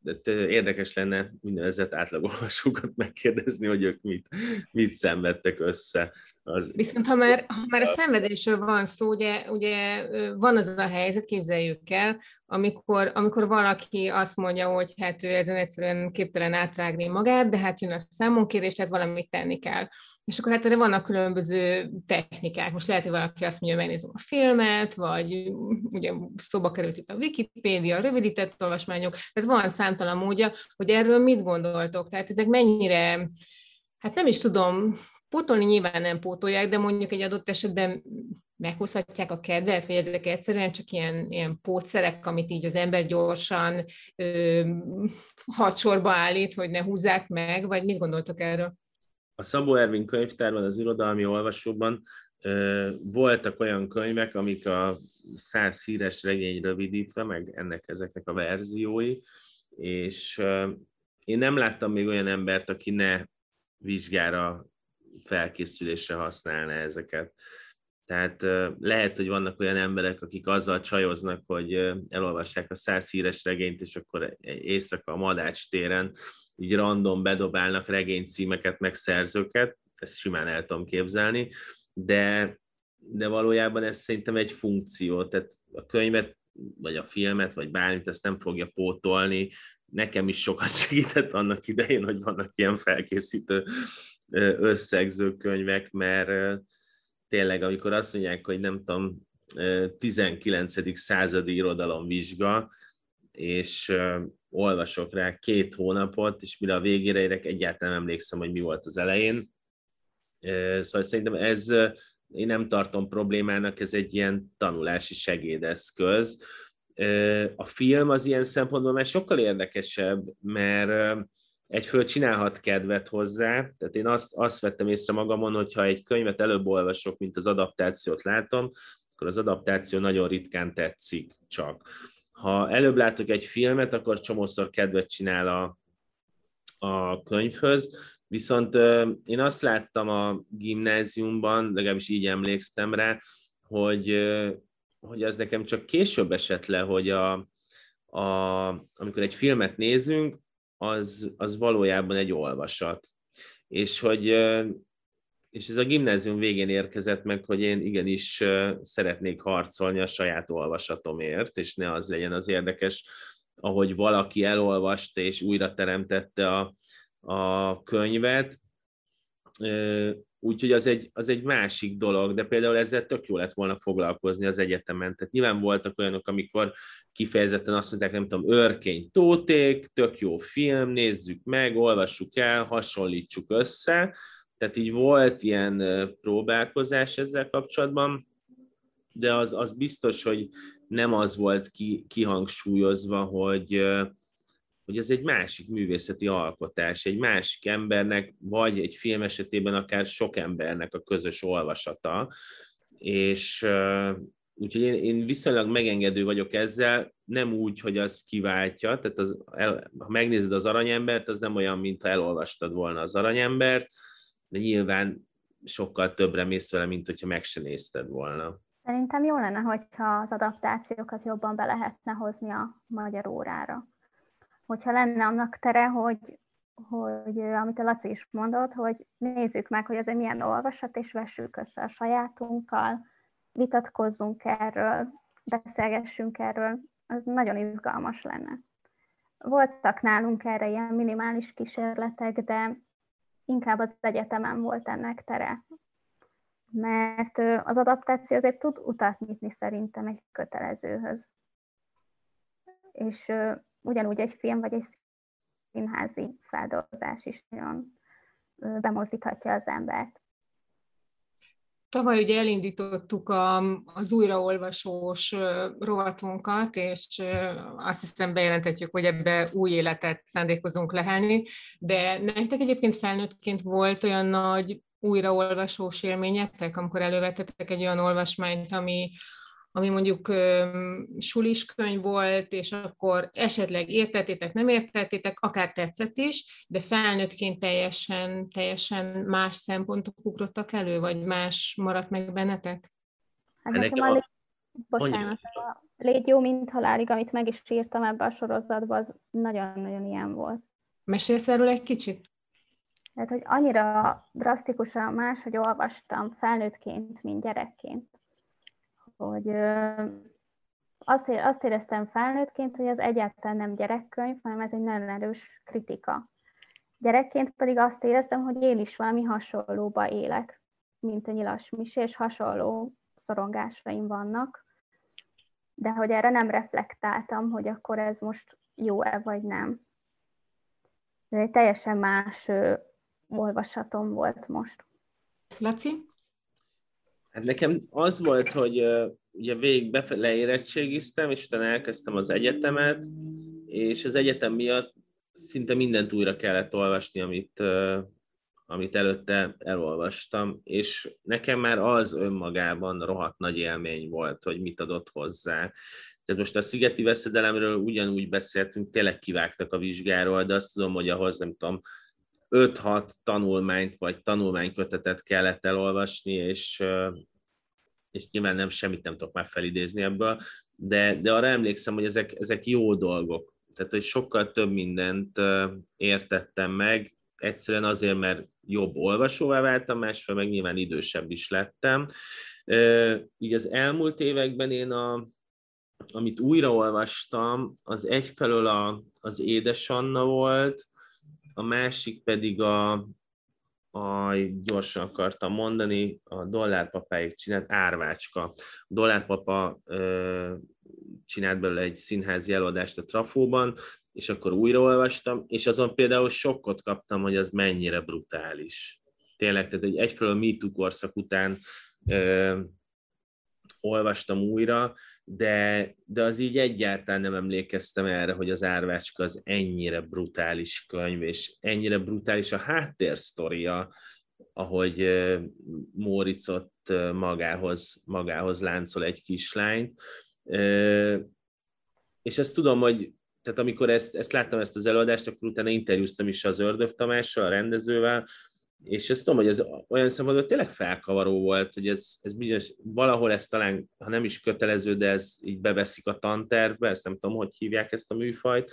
De érdekes lenne úgynevezett átlagolvasókat megkérdezni, hogy ők mit, mit szenvedtek össze az... Viszont ha már, ha már a szenvedésről van szó, ugye, ugye van az a helyzet, képzeljük el, amikor, amikor valaki azt mondja, hogy hát ő ezen egyszerűen képtelen átrágni magát, de hát jön a számonkérés, tehát valamit tenni kell. És akkor hát erre vannak különböző technikák. Most lehet, hogy valaki azt mondja, hogy megnézem a filmet, vagy ugye szóba került itt a Wikipédia, a rövidített olvasmányok, tehát van számtalan módja, hogy erről mit gondoltok. Tehát ezek mennyire, hát nem is tudom, Pótolni nyilván nem pótolják, de mondjuk egy adott esetben meghozhatják a kedvet, vagy ezek egyszerűen csak ilyen, ilyen pótszerek, amit így az ember gyorsan ö, hadsorba állít, hogy ne húzzák meg, vagy mit gondoltok erről? A Szabó Ervin könyvtárban, az irodalmi olvasóban ö, voltak olyan könyvek, amik a száz híres regény rövidítve, meg ennek ezeknek a verziói, és ö, én nem láttam még olyan embert, aki ne vizsgára felkészülésre használna ezeket. Tehát lehet, hogy vannak olyan emberek, akik azzal csajoznak, hogy elolvassák a száz híres regényt, és akkor éjszaka a Madács téren így random bedobálnak regénycímeket, meg szerzőket, ezt simán el tudom képzelni, de, de valójában ez szerintem egy funkció, tehát a könyvet, vagy a filmet, vagy bármit, ezt nem fogja pótolni. Nekem is sokat segített annak idején, hogy vannak ilyen felkészítő összegző könyvek, mert tényleg, amikor azt mondják, hogy nem tudom, 19. századi irodalomvizsga, és olvasok rá két hónapot, és mire a végére érek, egyáltalán emlékszem, hogy mi volt az elején. Szóval szerintem ez, én nem tartom problémának, ez egy ilyen tanulási segédeszköz. A film az ilyen szempontból már sokkal érdekesebb, mert egyföl csinálhat kedvet hozzá, tehát én azt, azt vettem észre magamon, hogyha egy könyvet előbb olvasok, mint az adaptációt látom, akkor az adaptáció nagyon ritkán tetszik csak. Ha előbb látok egy filmet, akkor csomószor kedvet csinál a, a könyvhöz, viszont én azt láttam a gimnáziumban, legalábbis így emlékszem rá, hogy, hogy az nekem csak később esett le, hogy a, a, amikor egy filmet nézünk, az, az valójában egy olvasat. És hogy és ez a gimnázium végén érkezett meg, hogy én igenis szeretnék harcolni a saját olvasatomért, és ne az legyen az érdekes, ahogy valaki elolvasta és újra teremtette a, a könyvet, Úgyhogy az egy, az egy másik dolog, de például ezzel tök jó lett volna foglalkozni az egyetemen. Tehát nyilván voltak olyanok, amikor kifejezetten azt mondták, nem tudom, őrkény tóték, tök jó film, nézzük meg, olvassuk el, hasonlítsuk össze. Tehát így volt ilyen próbálkozás ezzel kapcsolatban, de az, az biztos, hogy nem az volt ki, kihangsúlyozva, hogy, hogy ez egy másik művészeti alkotás, egy másik embernek, vagy egy film esetében akár sok embernek a közös olvasata, és úgyhogy én, én viszonylag megengedő vagyok ezzel, nem úgy, hogy az kiváltja, tehát az, el, ha megnézed az aranyembert, az nem olyan, mintha elolvastad volna az aranyembert, de nyilván sokkal többre mész vele, mint hogyha meg se nézted volna. Szerintem jó lenne, hogyha az adaptációkat jobban be lehetne hozni a magyar órára hogyha lenne annak tere, hogy, hogy amit a Laci is mondott, hogy nézzük meg, hogy ez egy milyen olvasat, és vessük össze a sajátunkkal, vitatkozzunk erről, beszélgessünk erről, az nagyon izgalmas lenne. Voltak nálunk erre ilyen minimális kísérletek, de inkább az egyetemen volt ennek tere. mert az adaptáció azért tud utat nyitni szerintem egy kötelezőhöz. És ugyanúgy egy film vagy egy színházi feldolgozás is nagyon bemozdíthatja az embert. Tavaly ugye elindítottuk a, az újraolvasós rovatunkat, és azt hiszem bejelentetjük, hogy ebbe új életet szándékozunk lehelni, de nektek egyébként felnőttként volt olyan nagy újraolvasós élményetek, amikor elővettetek egy olyan olvasmányt, ami, ami mondjuk sulis könyv volt, és akkor esetleg értettétek, nem értettétek, akár tetszett is, de felnőttként teljesen, teljesen más szempontok ugrottak elő, vagy más maradt meg bennetek? Hát nekem a, lé... Bocsánat, a Légy jó, mint halálig, amit meg is írtam ebbe a sorozatba, az nagyon-nagyon ilyen volt. Mesélsz erről egy kicsit? Tehát, hogy annyira drasztikusan más, hogy olvastam felnőttként, mint gyerekként hogy azt, éreztem felnőttként, hogy ez egyáltalán nem gyerekkönyv, hanem ez egy nagyon erős kritika. Gyerekként pedig azt éreztem, hogy én is valami hasonlóba élek, mint a nyilas Misi, és hasonló szorongásaim vannak, de hogy erre nem reflektáltam, hogy akkor ez most jó-e vagy nem. De egy teljesen más olvasatom volt most. Laci? Hát nekem az volt, hogy uh, ugye végig leérettségiztem, és utána elkezdtem az egyetemet, és az egyetem miatt szinte mindent újra kellett olvasni, amit, amit előtte elolvastam, és nekem már az önmagában rohadt nagy élmény volt, hogy mit adott hozzá. Tehát most a szigeti veszedelemről ugyanúgy beszéltünk, tényleg kivágtak a vizsgáról, de azt tudom, hogy ahhoz nem tudom, 5-6 tanulmányt vagy tanulmánykötetet kellett elolvasni, és, és nyilván nem semmit nem tudok már felidézni ebből, de, de arra emlékszem, hogy ezek, ezek jó dolgok. Tehát, hogy sokkal több mindent értettem meg, egyszerűen azért, mert jobb olvasóvá váltam, másfél meg nyilván idősebb is lettem. Így az elmúlt években én a, amit újraolvastam, az egyfelől a, az Édes Anna volt, a másik pedig a, a gyorsan akartam mondani, a dollárpapáig csinált árvácska. A dollárpapa ö, csinált belőle egy színházi előadást a Trafóban, és akkor újraolvastam, és azon például sokkot kaptam, hogy az mennyire brutális. Tényleg, tehát egy egyfelől MeToo korszak után ö, olvastam újra, de, de az így egyáltalán nem emlékeztem erre, hogy az Árvácska az ennyire brutális könyv, és ennyire brutális a háttérsztoria, ahogy Móricot magához, magához láncol egy kislányt. És ezt tudom, hogy tehát amikor ezt, ezt láttam ezt az előadást, akkor utána interjúztam is az Ördög Tamással, a rendezővel, és ezt tudom, hogy ez olyan szempontból tényleg felkavaró volt, hogy ez, ez bizonyos, valahol ez talán, ha nem is kötelező, de ez így beveszik a tantervbe, ezt nem tudom, hogy hívják ezt a műfajt.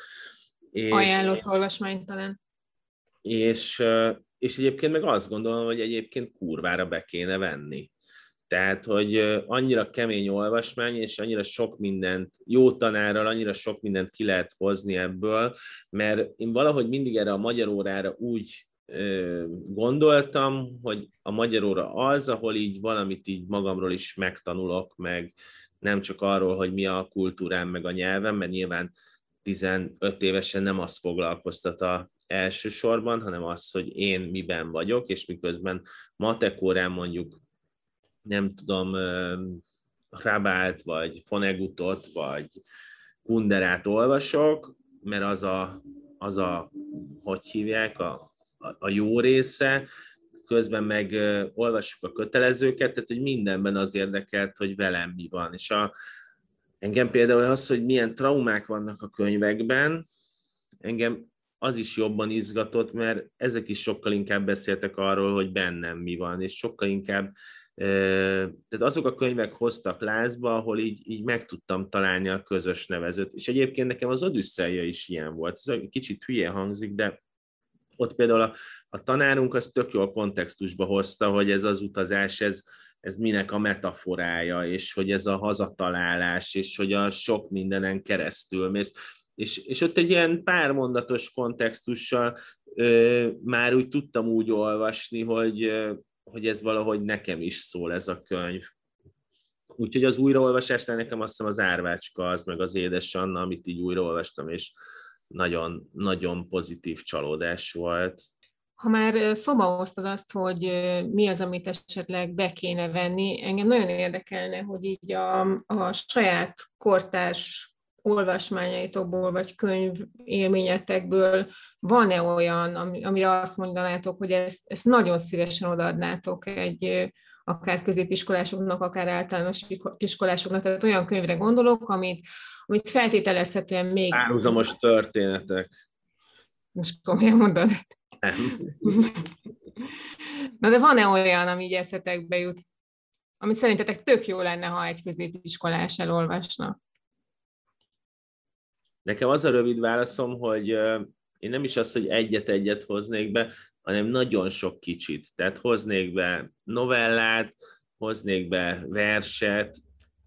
És, Ajánlott olvasmány talán. És, és egyébként meg azt gondolom, hogy egyébként kurvára be kéne venni. Tehát, hogy annyira kemény olvasmány, és annyira sok mindent, jó tanárral, annyira sok mindent ki lehet hozni ebből, mert én valahogy mindig erre a magyar órára úgy gondoltam, hogy a magyar óra az, ahol így valamit így magamról is megtanulok, meg nem csak arról, hogy mi a kultúrám, meg a nyelvem, mert nyilván 15 évesen nem azt foglalkoztat a elsősorban, hanem az, hogy én miben vagyok, és miközben matekórán mondjuk nem tudom, Rabált, vagy Fonegutot, vagy Kunderát olvasok, mert az a, az a hogy hívják, a a jó része, közben meg olvassuk a kötelezőket, tehát hogy mindenben az érdekelt, hogy velem mi van. És a, engem például az, hogy milyen traumák vannak a könyvekben, engem az is jobban izgatott, mert ezek is sokkal inkább beszéltek arról, hogy bennem mi van, és sokkal inkább, tehát azok a könyvek hoztak lázba, ahol így, így meg tudtam találni a közös nevezőt. És egyébként nekem az Odüsszeja is ilyen volt. Ez egy kicsit hülye hangzik, de ott például a, a tanárunk az tök jól kontextusba hozta, hogy ez az utazás, ez, ez minek a metaforája, és hogy ez a hazatalálás, és hogy a sok mindenen keresztül mész. És, és ott egy ilyen pármondatos kontextussal ö, már úgy tudtam úgy olvasni, hogy, ö, hogy ez valahogy nekem is szól ez a könyv. Úgyhogy az újraolvasásnál nekem azt hiszem az Árvácska az, meg az Édes Anna, amit így újraolvastam, és nagyon, nagyon pozitív csalódás volt. Ha már szóba hoztad azt, hogy mi az, amit esetleg be kéne venni, engem nagyon érdekelne, hogy így a, a saját kortárs olvasmányaitokból, vagy könyv élményetekből van-e olyan, amire azt mondanátok, hogy ezt, ezt nagyon szívesen odaadnátok egy akár középiskolásoknak, akár általános iskolásoknak, tehát olyan könyvre gondolok, amit, amit feltételezhetően még... Árhuzamos történetek. Most komolyan mondod? Nem. Na de van-e olyan, ami így eszetekbe jut, ami szerintetek tök jó lenne, ha egy középiskolás elolvasna? Nekem az a rövid válaszom, hogy én nem is az, hogy egyet-egyet hoznék be, hanem nagyon sok kicsit. Tehát hoznék be novellát, hoznék be verset,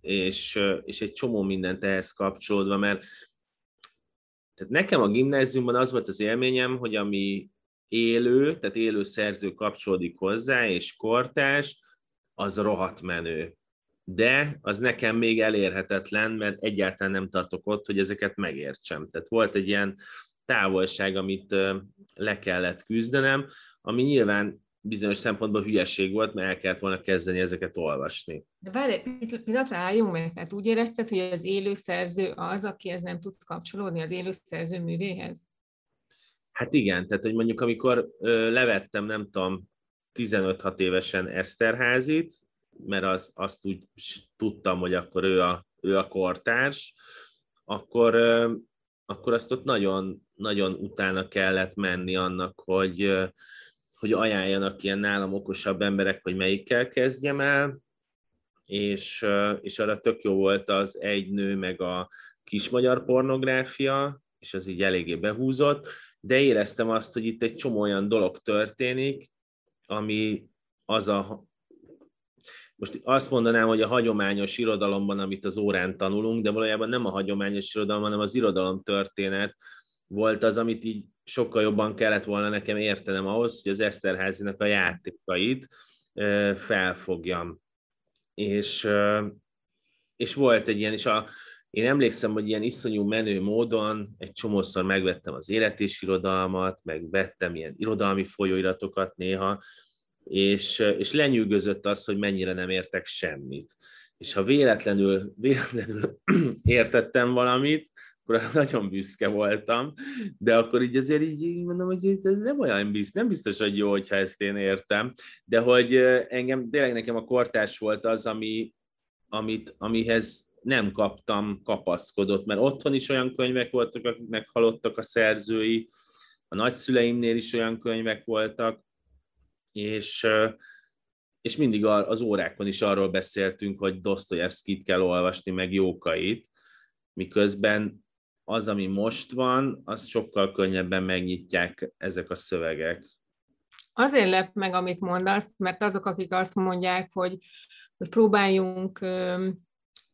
és, és egy csomó mindent ehhez kapcsolódva, mert tehát nekem a gimnáziumban az volt az élményem, hogy ami élő, tehát élő szerző kapcsolódik hozzá, és kortás, az rohadt menő. De az nekem még elérhetetlen, mert egyáltalán nem tartok ott, hogy ezeket megértsem. Tehát volt egy ilyen távolság, amit le kellett küzdenem, ami nyilván bizonyos szempontból hülyeség volt, mert el kellett volna kezdeni ezeket olvasni. De várj, pillanatra álljunk meg, tehát úgy érezted, hogy az élő szerző az, akihez nem tud kapcsolódni, az élő szerző művéhez? Hát igen, tehát hogy mondjuk amikor ö, levettem, nem tudom, 15-6 évesen Eszterházit, mert az, azt úgy tudtam, hogy akkor ő a, ő a kortárs, akkor, ö, akkor azt ott nagyon, nagyon utána kellett menni annak, hogy, hogy ajánljanak ilyen nálam okosabb emberek, hogy melyikkel kezdjem el, és, és arra tök jó volt az egy nő, meg a kis magyar pornográfia, és az így eléggé behúzott, de éreztem azt, hogy itt egy csomó olyan dolog történik, ami az a most azt mondanám, hogy a hagyományos irodalomban, amit az órán tanulunk, de valójában nem a hagyományos irodalom, hanem az irodalom történet volt az, amit így sokkal jobban kellett volna nekem értenem ahhoz, hogy az Eszterházinak a játékait felfogjam. És, és volt egy ilyen, és a, én emlékszem, hogy ilyen iszonyú menő módon egy csomószor megvettem az életésirodalmat, meg vettem ilyen irodalmi folyóiratokat néha, és, és lenyűgözött az, hogy mennyire nem értek semmit. És ha véletlenül, véletlenül értettem valamit, akkor nagyon büszke voltam, de akkor így azért így mondom, hogy ez nem olyan biztos, nem biztos, hogy jó, hogyha ezt én értem, de hogy engem, tényleg nekem a kortárs volt az, ami, amit, amihez nem kaptam kapaszkodott, mert otthon is olyan könyvek voltak, akiknek halottak a szerzői, a nagyszüleimnél is olyan könyvek voltak, és, és mindig az órákon is arról beszéltünk, hogy Dostoyevskit kell olvasni, meg Jókait, miközben az, ami most van, az sokkal könnyebben megnyitják ezek a szövegek. Azért lep meg, amit mondasz, mert azok, akik azt mondják, hogy, hogy próbáljunk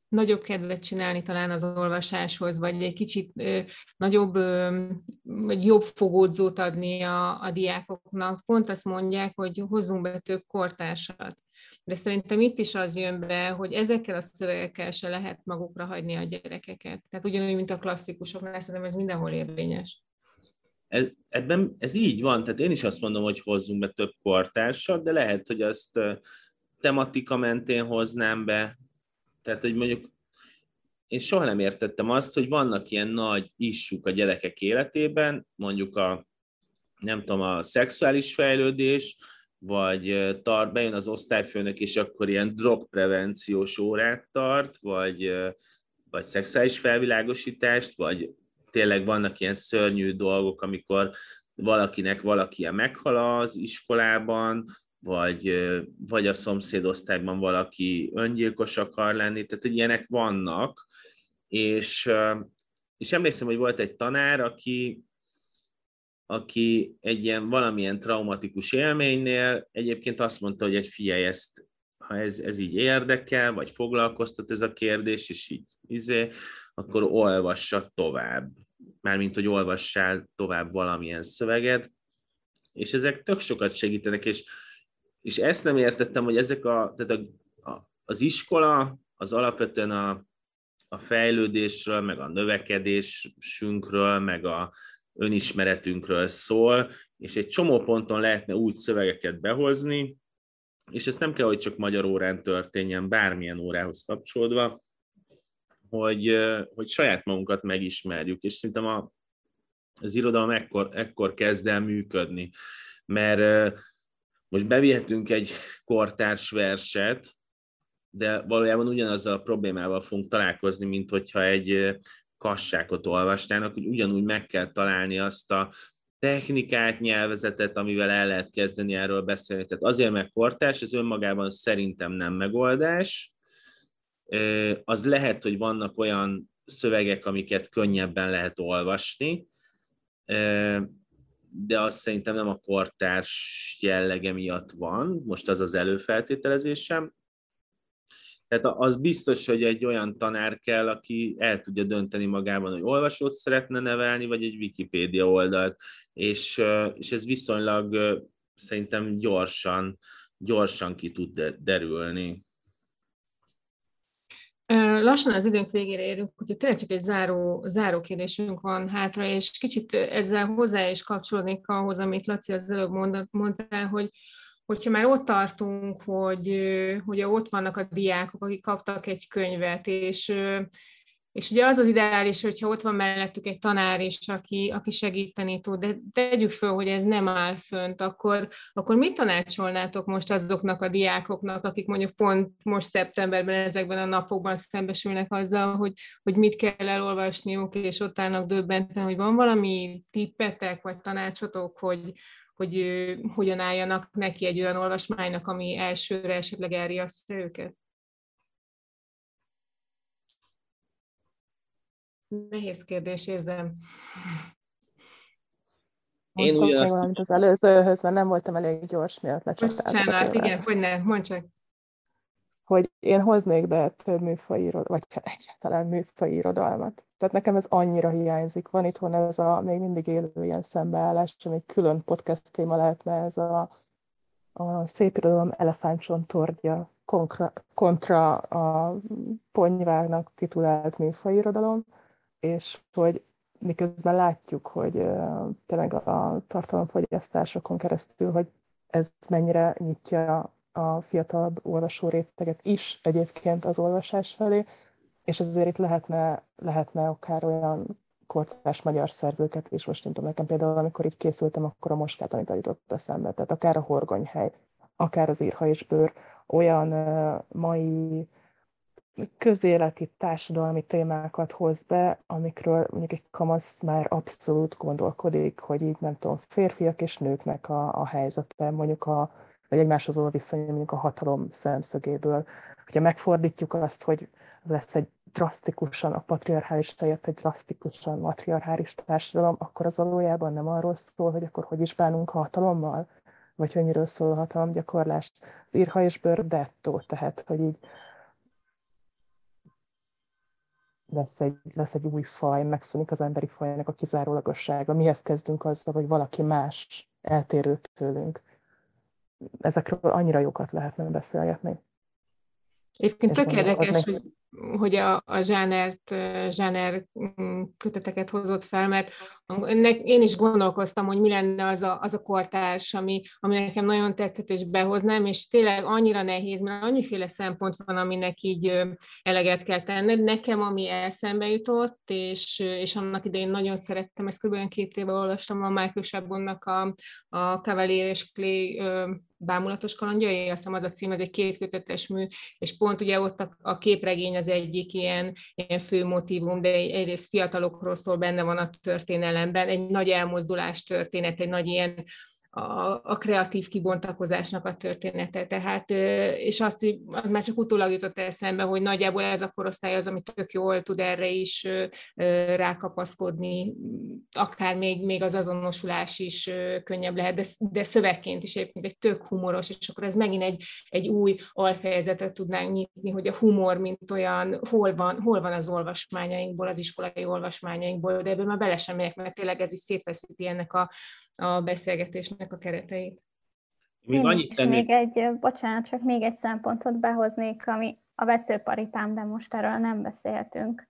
nagyobb kedvet csinálni talán az olvasáshoz, vagy egy kicsit ö, nagyobb, ö, vagy jobb fogódzót adni a, a diákoknak. Pont azt mondják, hogy hozzunk be több kortársat. De szerintem itt is az jön be, hogy ezekkel a szövegekkel se lehet magukra hagyni a gyerekeket. Tehát ugyanúgy, mint a klasszikusoknál, szerintem ez mindenhol érvényes. Ez, ebben ez így van, tehát én is azt mondom, hogy hozzunk be több kortársat, de lehet, hogy azt tematika mentén hoznám be, tehát, hogy mondjuk én soha nem értettem azt, hogy vannak ilyen nagy issuk a gyerekek életében, mondjuk a, nem tudom, a szexuális fejlődés, vagy tart, bejön az osztályfőnök, és akkor ilyen drogprevenciós órát tart, vagy, vagy szexuális felvilágosítást, vagy tényleg vannak ilyen szörnyű dolgok, amikor valakinek valaki meghal az iskolában, vagy, vagy a szomszédosztályban valaki öngyilkos akar lenni, tehát hogy ilyenek vannak, és, és emlékszem, hogy volt egy tanár, aki, aki egy ilyen valamilyen traumatikus élménynél egyébként azt mondta, hogy egy figyelj, ezt, ha ez, ez így érdekel, vagy foglalkoztat ez a kérdés, és így izé, akkor olvassa tovább. Mármint, hogy olvassál tovább valamilyen szöveget, és ezek tök sokat segítenek, és és ezt nem értettem, hogy ezek a, tehát a, a, az iskola az alapvetően a, a fejlődésről, meg a növekedésünkről, meg a önismeretünkről szól, és egy csomó ponton lehetne úgy szövegeket behozni, és ez nem kell, hogy csak magyar órán történjen, bármilyen órához kapcsolódva, hogy, hogy saját magunkat megismerjük, és szerintem a, az irodalom ekkor, ekkor kezd el működni, mert most bevihetünk egy kortárs verset, de valójában ugyanazzal a problémával fogunk találkozni, mint hogyha egy kassákot olvasnának, hogy ugyanúgy meg kell találni azt a technikát, nyelvezetet, amivel el lehet kezdeni erről beszélni. Tehát azért meg kortárs, ez önmagában szerintem nem megoldás. Az lehet, hogy vannak olyan szövegek, amiket könnyebben lehet olvasni, de azt szerintem nem a kortárs jellege miatt van, most az az előfeltételezésem. Tehát az biztos, hogy egy olyan tanár kell, aki el tudja dönteni magában, hogy olvasót szeretne nevelni, vagy egy Wikipédia oldalt, és, és ez viszonylag szerintem gyorsan, gyorsan ki tud derülni. Lassan az időnk végére érünk, úgyhogy tényleg csak egy záró, záró kérdésünk van hátra, és kicsit ezzel hozzá is kapcsolódnék ahhoz, amit Laci az előbb mondtál, hogy, hogyha már ott tartunk, hogy, hogy ott vannak a diákok, akik kaptak egy könyvet, és, és ugye az az ideális, hogyha ott van mellettük egy tanár is, aki, aki segíteni tud, de tegyük föl, hogy ez nem áll fönt, akkor, akkor mit tanácsolnátok most azoknak a diákoknak, akik mondjuk pont most szeptemberben, ezekben a napokban szembesülnek azzal, hogy, hogy mit kell elolvasniuk, és ott állnak döbbenten, hogy van valami tippetek, vagy tanácsotok, hogy, hogy hogyan álljanak neki egy olyan olvasmánynak, ami elsőre esetleg elriasztja őket? Nehéz kérdés, érzem. Én ugyan... valamit az előzőhöz, mert nem voltam elég gyors, miatt lecsaptál. Bocsánat, igen, hogy ne, mondd csak. Hogy én hoznék be több műfai, vagy egyáltalán műfai irodalmat. Tehát nekem ez annyira hiányzik. Van itthon ez a még mindig élő ilyen szembeállás, ami külön podcast téma lehetne, ez a, a szép irodalom elefántcsontorgya kontra, kontra a ponyvágnak titulált műfai irodalom, és hogy miközben látjuk, hogy tényleg a tartalomfogyasztásokon keresztül, hogy ez mennyire nyitja a fiatalabb olvasó réteget is egyébként az olvasás felé, és ezért itt lehetne, lehetne akár olyan kortás magyar szerzőket is, most nem tudom, nekem például, amikor itt készültem, akkor a Moskát Anita jutott eszembe, tehát akár a Horgonyhely, akár az Írha és Bőr, olyan uh, mai közéleti társadalmi témákat hoz be, amikről mondjuk egy kamasz már abszolút gondolkodik, hogy így nem tudom, férfiak és nőknek a, a helyzete, mondjuk a, vagy egymáshoz való viszony, mondjuk a hatalom szemszögéből. Hogyha megfordítjuk azt, hogy lesz egy drasztikusan a patriarchális helyett egy drasztikusan matriarchális társadalom, akkor az valójában nem arról szól, hogy akkor hogy is bánunk a hatalommal, vagy hogy miről szól a hatalomgyakorlás. Az írha és bőr dettó, tehát, hogy így lesz egy, lesz egy új faj, megszűnik az emberi fajnak a kizárólagossága. Mihez kezdünk azzal, hogy valaki más, eltérő tőlünk. Ezekről annyira jókat lehetne beszélgetni. Egyébként tök érdekes, hogy hogy a, a zsánert, zsáner mm, köteteket hozott fel, mert én is gondolkoztam, hogy mi lenne az a, az a kortárs, ami, ami nekem nagyon tetszett, és behoznám, és tényleg annyira nehéz, mert annyiféle szempont van, aminek így eleget kell tenned. Nekem, ami eszembe jutott, és, és annak idején nagyon szerettem, ezt kb. két éve olvastam a Michael Chabonnak a, a Cavalier és Clay bámulatos kalandjai, azt hiszem az a cím, ez egy kétkötetes mű, és pont ugye ott a, a képregény az egyik ilyen, ilyen fő motivum, de egyrészt fiatalokról szól, benne van a történelemben, egy nagy elmozdulás történet, egy nagy ilyen a, a kreatív kibontakozásnak a története. Tehát, és azt az már csak utólag jutott eszembe, hogy nagyjából ez a korosztály az, ami tök jól tud erre is rákapaszkodni, akár még, még az azonosulás is könnyebb lehet, de, de szövegként is egyébként egy tök humoros, és akkor ez megint egy, egy új alfejezetet tudnánk nyitni, hogy a humor, mint olyan, hol van, hol van az olvasmányainkból, az iskolai olvasmányainkból, de ebből már bele sem megyek, mert tényleg ez is szétveszíti ennek a, a beszélgetésnek a kereteit. Még Én annyit tennék... még egy, bocsánat, csak még egy szempontot behoznék, ami a veszőparipám, de most erről nem beszéltünk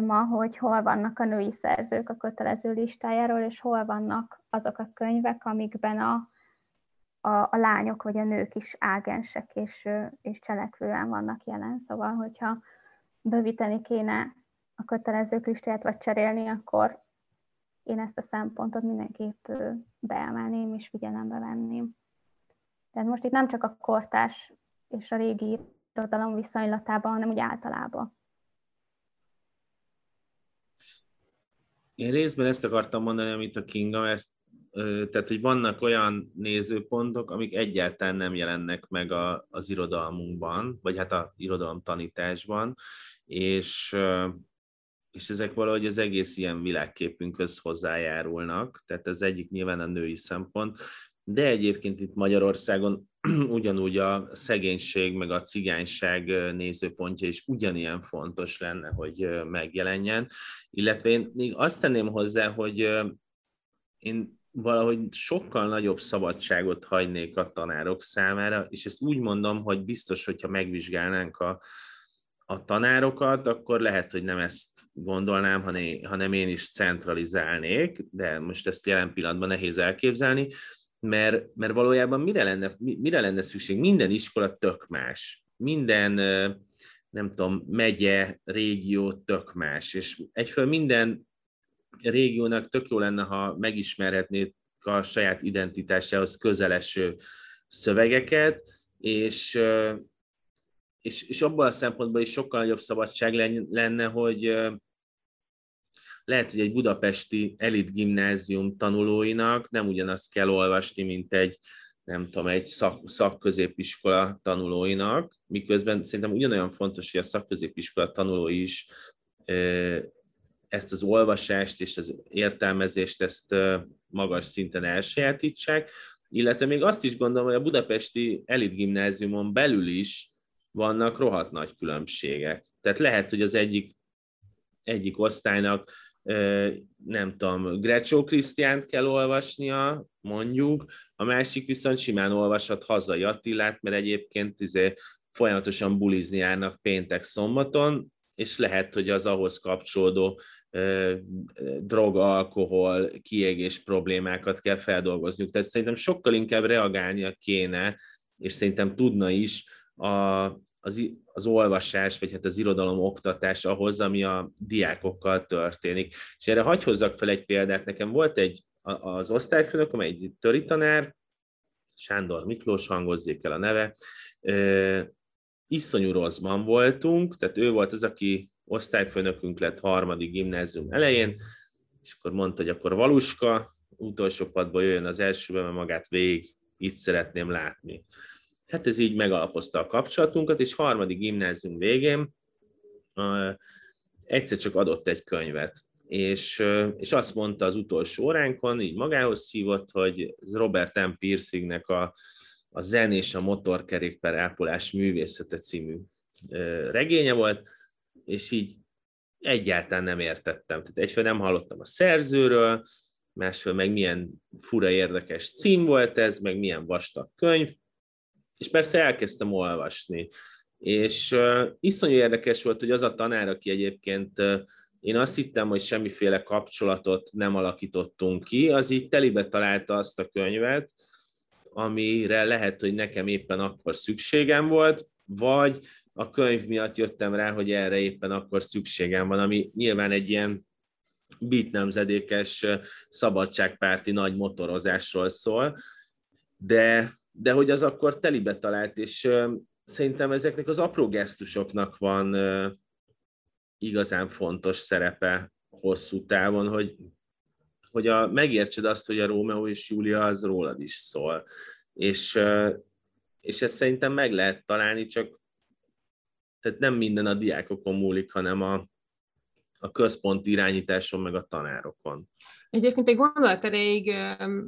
ma, hogy hol vannak a női szerzők a kötelező listájáról, és hol vannak azok a könyvek, amikben a, a, a lányok vagy a nők is ágensek és, és cselekvően vannak jelen. Szóval, hogyha bővíteni kéne a kötelezők listáját, vagy cserélni, akkor én ezt a szempontot mindenképp beemelném és figyelembe venném. Tehát most itt nem csak a kortás és a régi irodalom viszonylatában, hanem úgy általában. Én részben ezt akartam mondani, amit a Kinga, ezt, tehát, hogy vannak olyan nézőpontok, amik egyáltalán nem jelennek meg a, az irodalmunkban, vagy hát a irodalom tanításban, és, és ezek valahogy az egész ilyen világképünkhöz hozzájárulnak, tehát ez egyik nyilván a női szempont, de egyébként itt Magyarországon ugyanúgy a szegénység meg a cigányság nézőpontja is ugyanilyen fontos lenne, hogy megjelenjen. Illetve én még azt tenném hozzá, hogy én valahogy sokkal nagyobb szabadságot hagynék a tanárok számára, és ezt úgy mondom, hogy biztos, hogyha megvizsgálnánk a, a tanárokat, akkor lehet, hogy nem ezt gondolnám, hanem én is centralizálnék, de most ezt jelen pillanatban nehéz elképzelni, mert, mert valójában mire lenne, mire lenne szükség? Minden iskola tök más. Minden, nem tudom, megye, régió tök más. És egyföl minden régiónak tök jó lenne, ha megismerhetnék a saját identitásához közeleső szövegeket, és, és, és abban a szempontból is sokkal nagyobb szabadság lenne, hogy lehet, hogy egy budapesti elit gimnázium tanulóinak nem ugyanazt kell olvasni, mint egy nem tudom, egy szak, szakközépiskola tanulóinak, miközben szerintem ugyanolyan fontos, hogy a szakközépiskola tanulói is ezt az olvasást és az értelmezést ezt magas szinten elsajátítsák, illetve még azt is gondolom, hogy a budapesti elit gimnáziumon belül is vannak rohadt nagy különbségek. Tehát lehet, hogy az egyik, egyik osztálynak nem tudom, Grecsó Krisztiánt kell olvasnia, mondjuk, a másik viszont simán olvashat hazai Attilát, mert egyébként izé, folyamatosan bulizni járnak péntek szombaton, és lehet, hogy az ahhoz kapcsolódó drog, alkohol, kiégés problémákat kell feldolgozniuk. Tehát szerintem sokkal inkább reagálnia kéne, és szerintem tudna is a, az, az olvasás, vagy hát az irodalom oktatás ahhoz, ami a diákokkal történik. És erre hagyj hozzak fel egy példát. Nekem volt egy az osztályfőnököm, egy töri tanár, Sándor Miklós, hangozzék el a neve, iszonyú rosszban voltunk, tehát ő volt az, aki osztályfőnökünk lett harmadik gimnázium elején, és akkor mondta, hogy akkor Valuska utolsó padból jöjjön az elsőbe, mert magát végig itt szeretném látni. Hát ez így megalapozta a kapcsolatunkat, és harmadik gimnázium végén uh, egyszer csak adott egy könyvet, és, uh, és azt mondta az utolsó óránkon, így magához szívott, hogy Robert M. Piercingnek a, a Zen és a motorkerékpár ápolás művészete című uh, regénye volt, és így egyáltalán nem értettem. Tehát egyfél nem hallottam a szerzőről, másfél meg milyen fura érdekes cím volt ez, meg milyen vastag könyv, és persze elkezdtem olvasni. És uh, iszonyú érdekes volt, hogy az a tanár, aki egyébként uh, én azt hittem, hogy semmiféle kapcsolatot nem alakítottunk ki, az így telibe találta azt a könyvet, amire lehet, hogy nekem éppen akkor szükségem volt, vagy a könyv miatt jöttem rá, hogy erre éppen akkor szükségem van, ami nyilván egy ilyen beat nemzedékes szabadságpárti nagy motorozásról szól, de de hogy az akkor telibe talált, és szerintem ezeknek az apró gesztusoknak van igazán fontos szerepe hosszú távon, hogy, hogy a, megértsed azt, hogy a Rómeó és Júlia az rólad is szól. És, és ezt szerintem meg lehet találni, csak tehát nem minden a diákokon múlik, hanem a, a központi irányításon, meg a tanárokon. Egyébként egy gondolat erejéig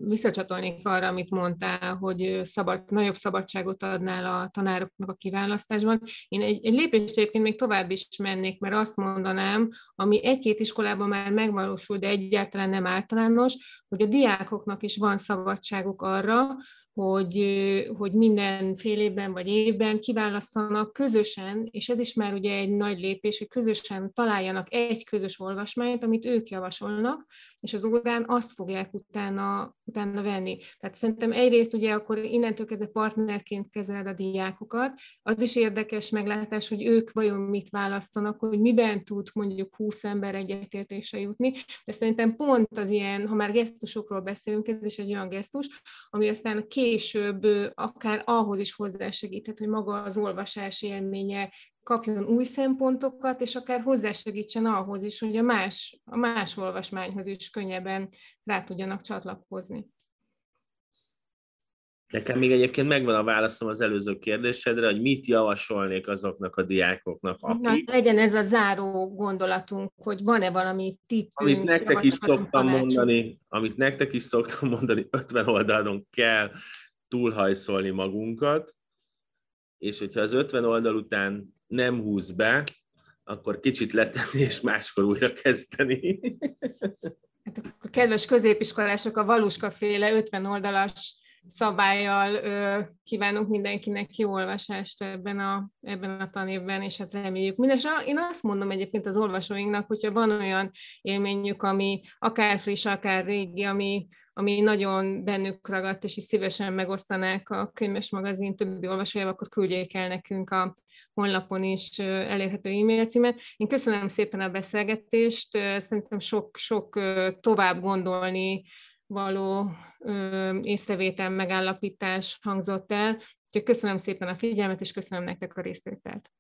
visszacsatolnék arra, amit mondtál, hogy szabad, nagyobb szabadságot adnál a tanároknak a kiválasztásban. Én egy, egy lépést egyébként még tovább is mennék, mert azt mondanám, ami egy-két iskolában már megvalósul, de egyáltalán nem általános, hogy a diákoknak is van szabadságuk arra, hogy, hogy minden fél évben vagy évben kiválasztanak közösen, és ez is már ugye egy nagy lépés, hogy közösen találjanak egy közös olvasmányt, amit ők javasolnak, és az órán azt fogják utána, utána venni. Tehát szerintem egyrészt ugye akkor innentől kezdve partnerként kezeled a diákokat, az is érdekes meglátás, hogy ők vajon mit választanak, hogy miben tud mondjuk 20 ember egyetértése jutni, de szerintem pont az ilyen, ha már gesztusokról beszélünk, ez is egy olyan gesztus, ami aztán később akár ahhoz is hozzásegíthet, hogy maga az olvasás élménye kapjon új szempontokat, és akár hozzásegítsen ahhoz is, hogy a más, a más olvasmányhoz is könnyebben rá tudjanak csatlakozni. Nekem még egyébként megvan a válaszom az előző kérdésedre, hogy mit javasolnék azoknak a diákok, akik... Na, legyen ez a záró gondolatunk, hogy van-e valami tippünk. Amit nektek is szoktam mondani, amit nektek is szoktam mondani, 50 oldalon kell túlhajszolni magunkat, és hogyha az 50 oldal után nem húz be, akkor kicsit letenni, és máskor újra kezdeni. Hát a kedves középiskolások a Valuska féle 50 oldalas szabályjal kívánunk mindenkinek jó olvasást ebben a, ebben a tanévben, és hát reméljük. Mindenesetre én azt mondom egyébként az olvasóinknak, hogyha van olyan élményük, ami akár friss, akár régi, ami, ami nagyon bennük ragadt, és is szívesen megosztanák a könyves magazin többi olvasójával, akkor küldjék el nekünk a honlapon is elérhető e-mail címet. Én köszönöm szépen a beszélgetést, szerintem sok, sok tovább gondolni való észrevétel, megállapítás hangzott el. Úgyhogy köszönöm szépen a figyelmet, és köszönöm nektek a részvételt.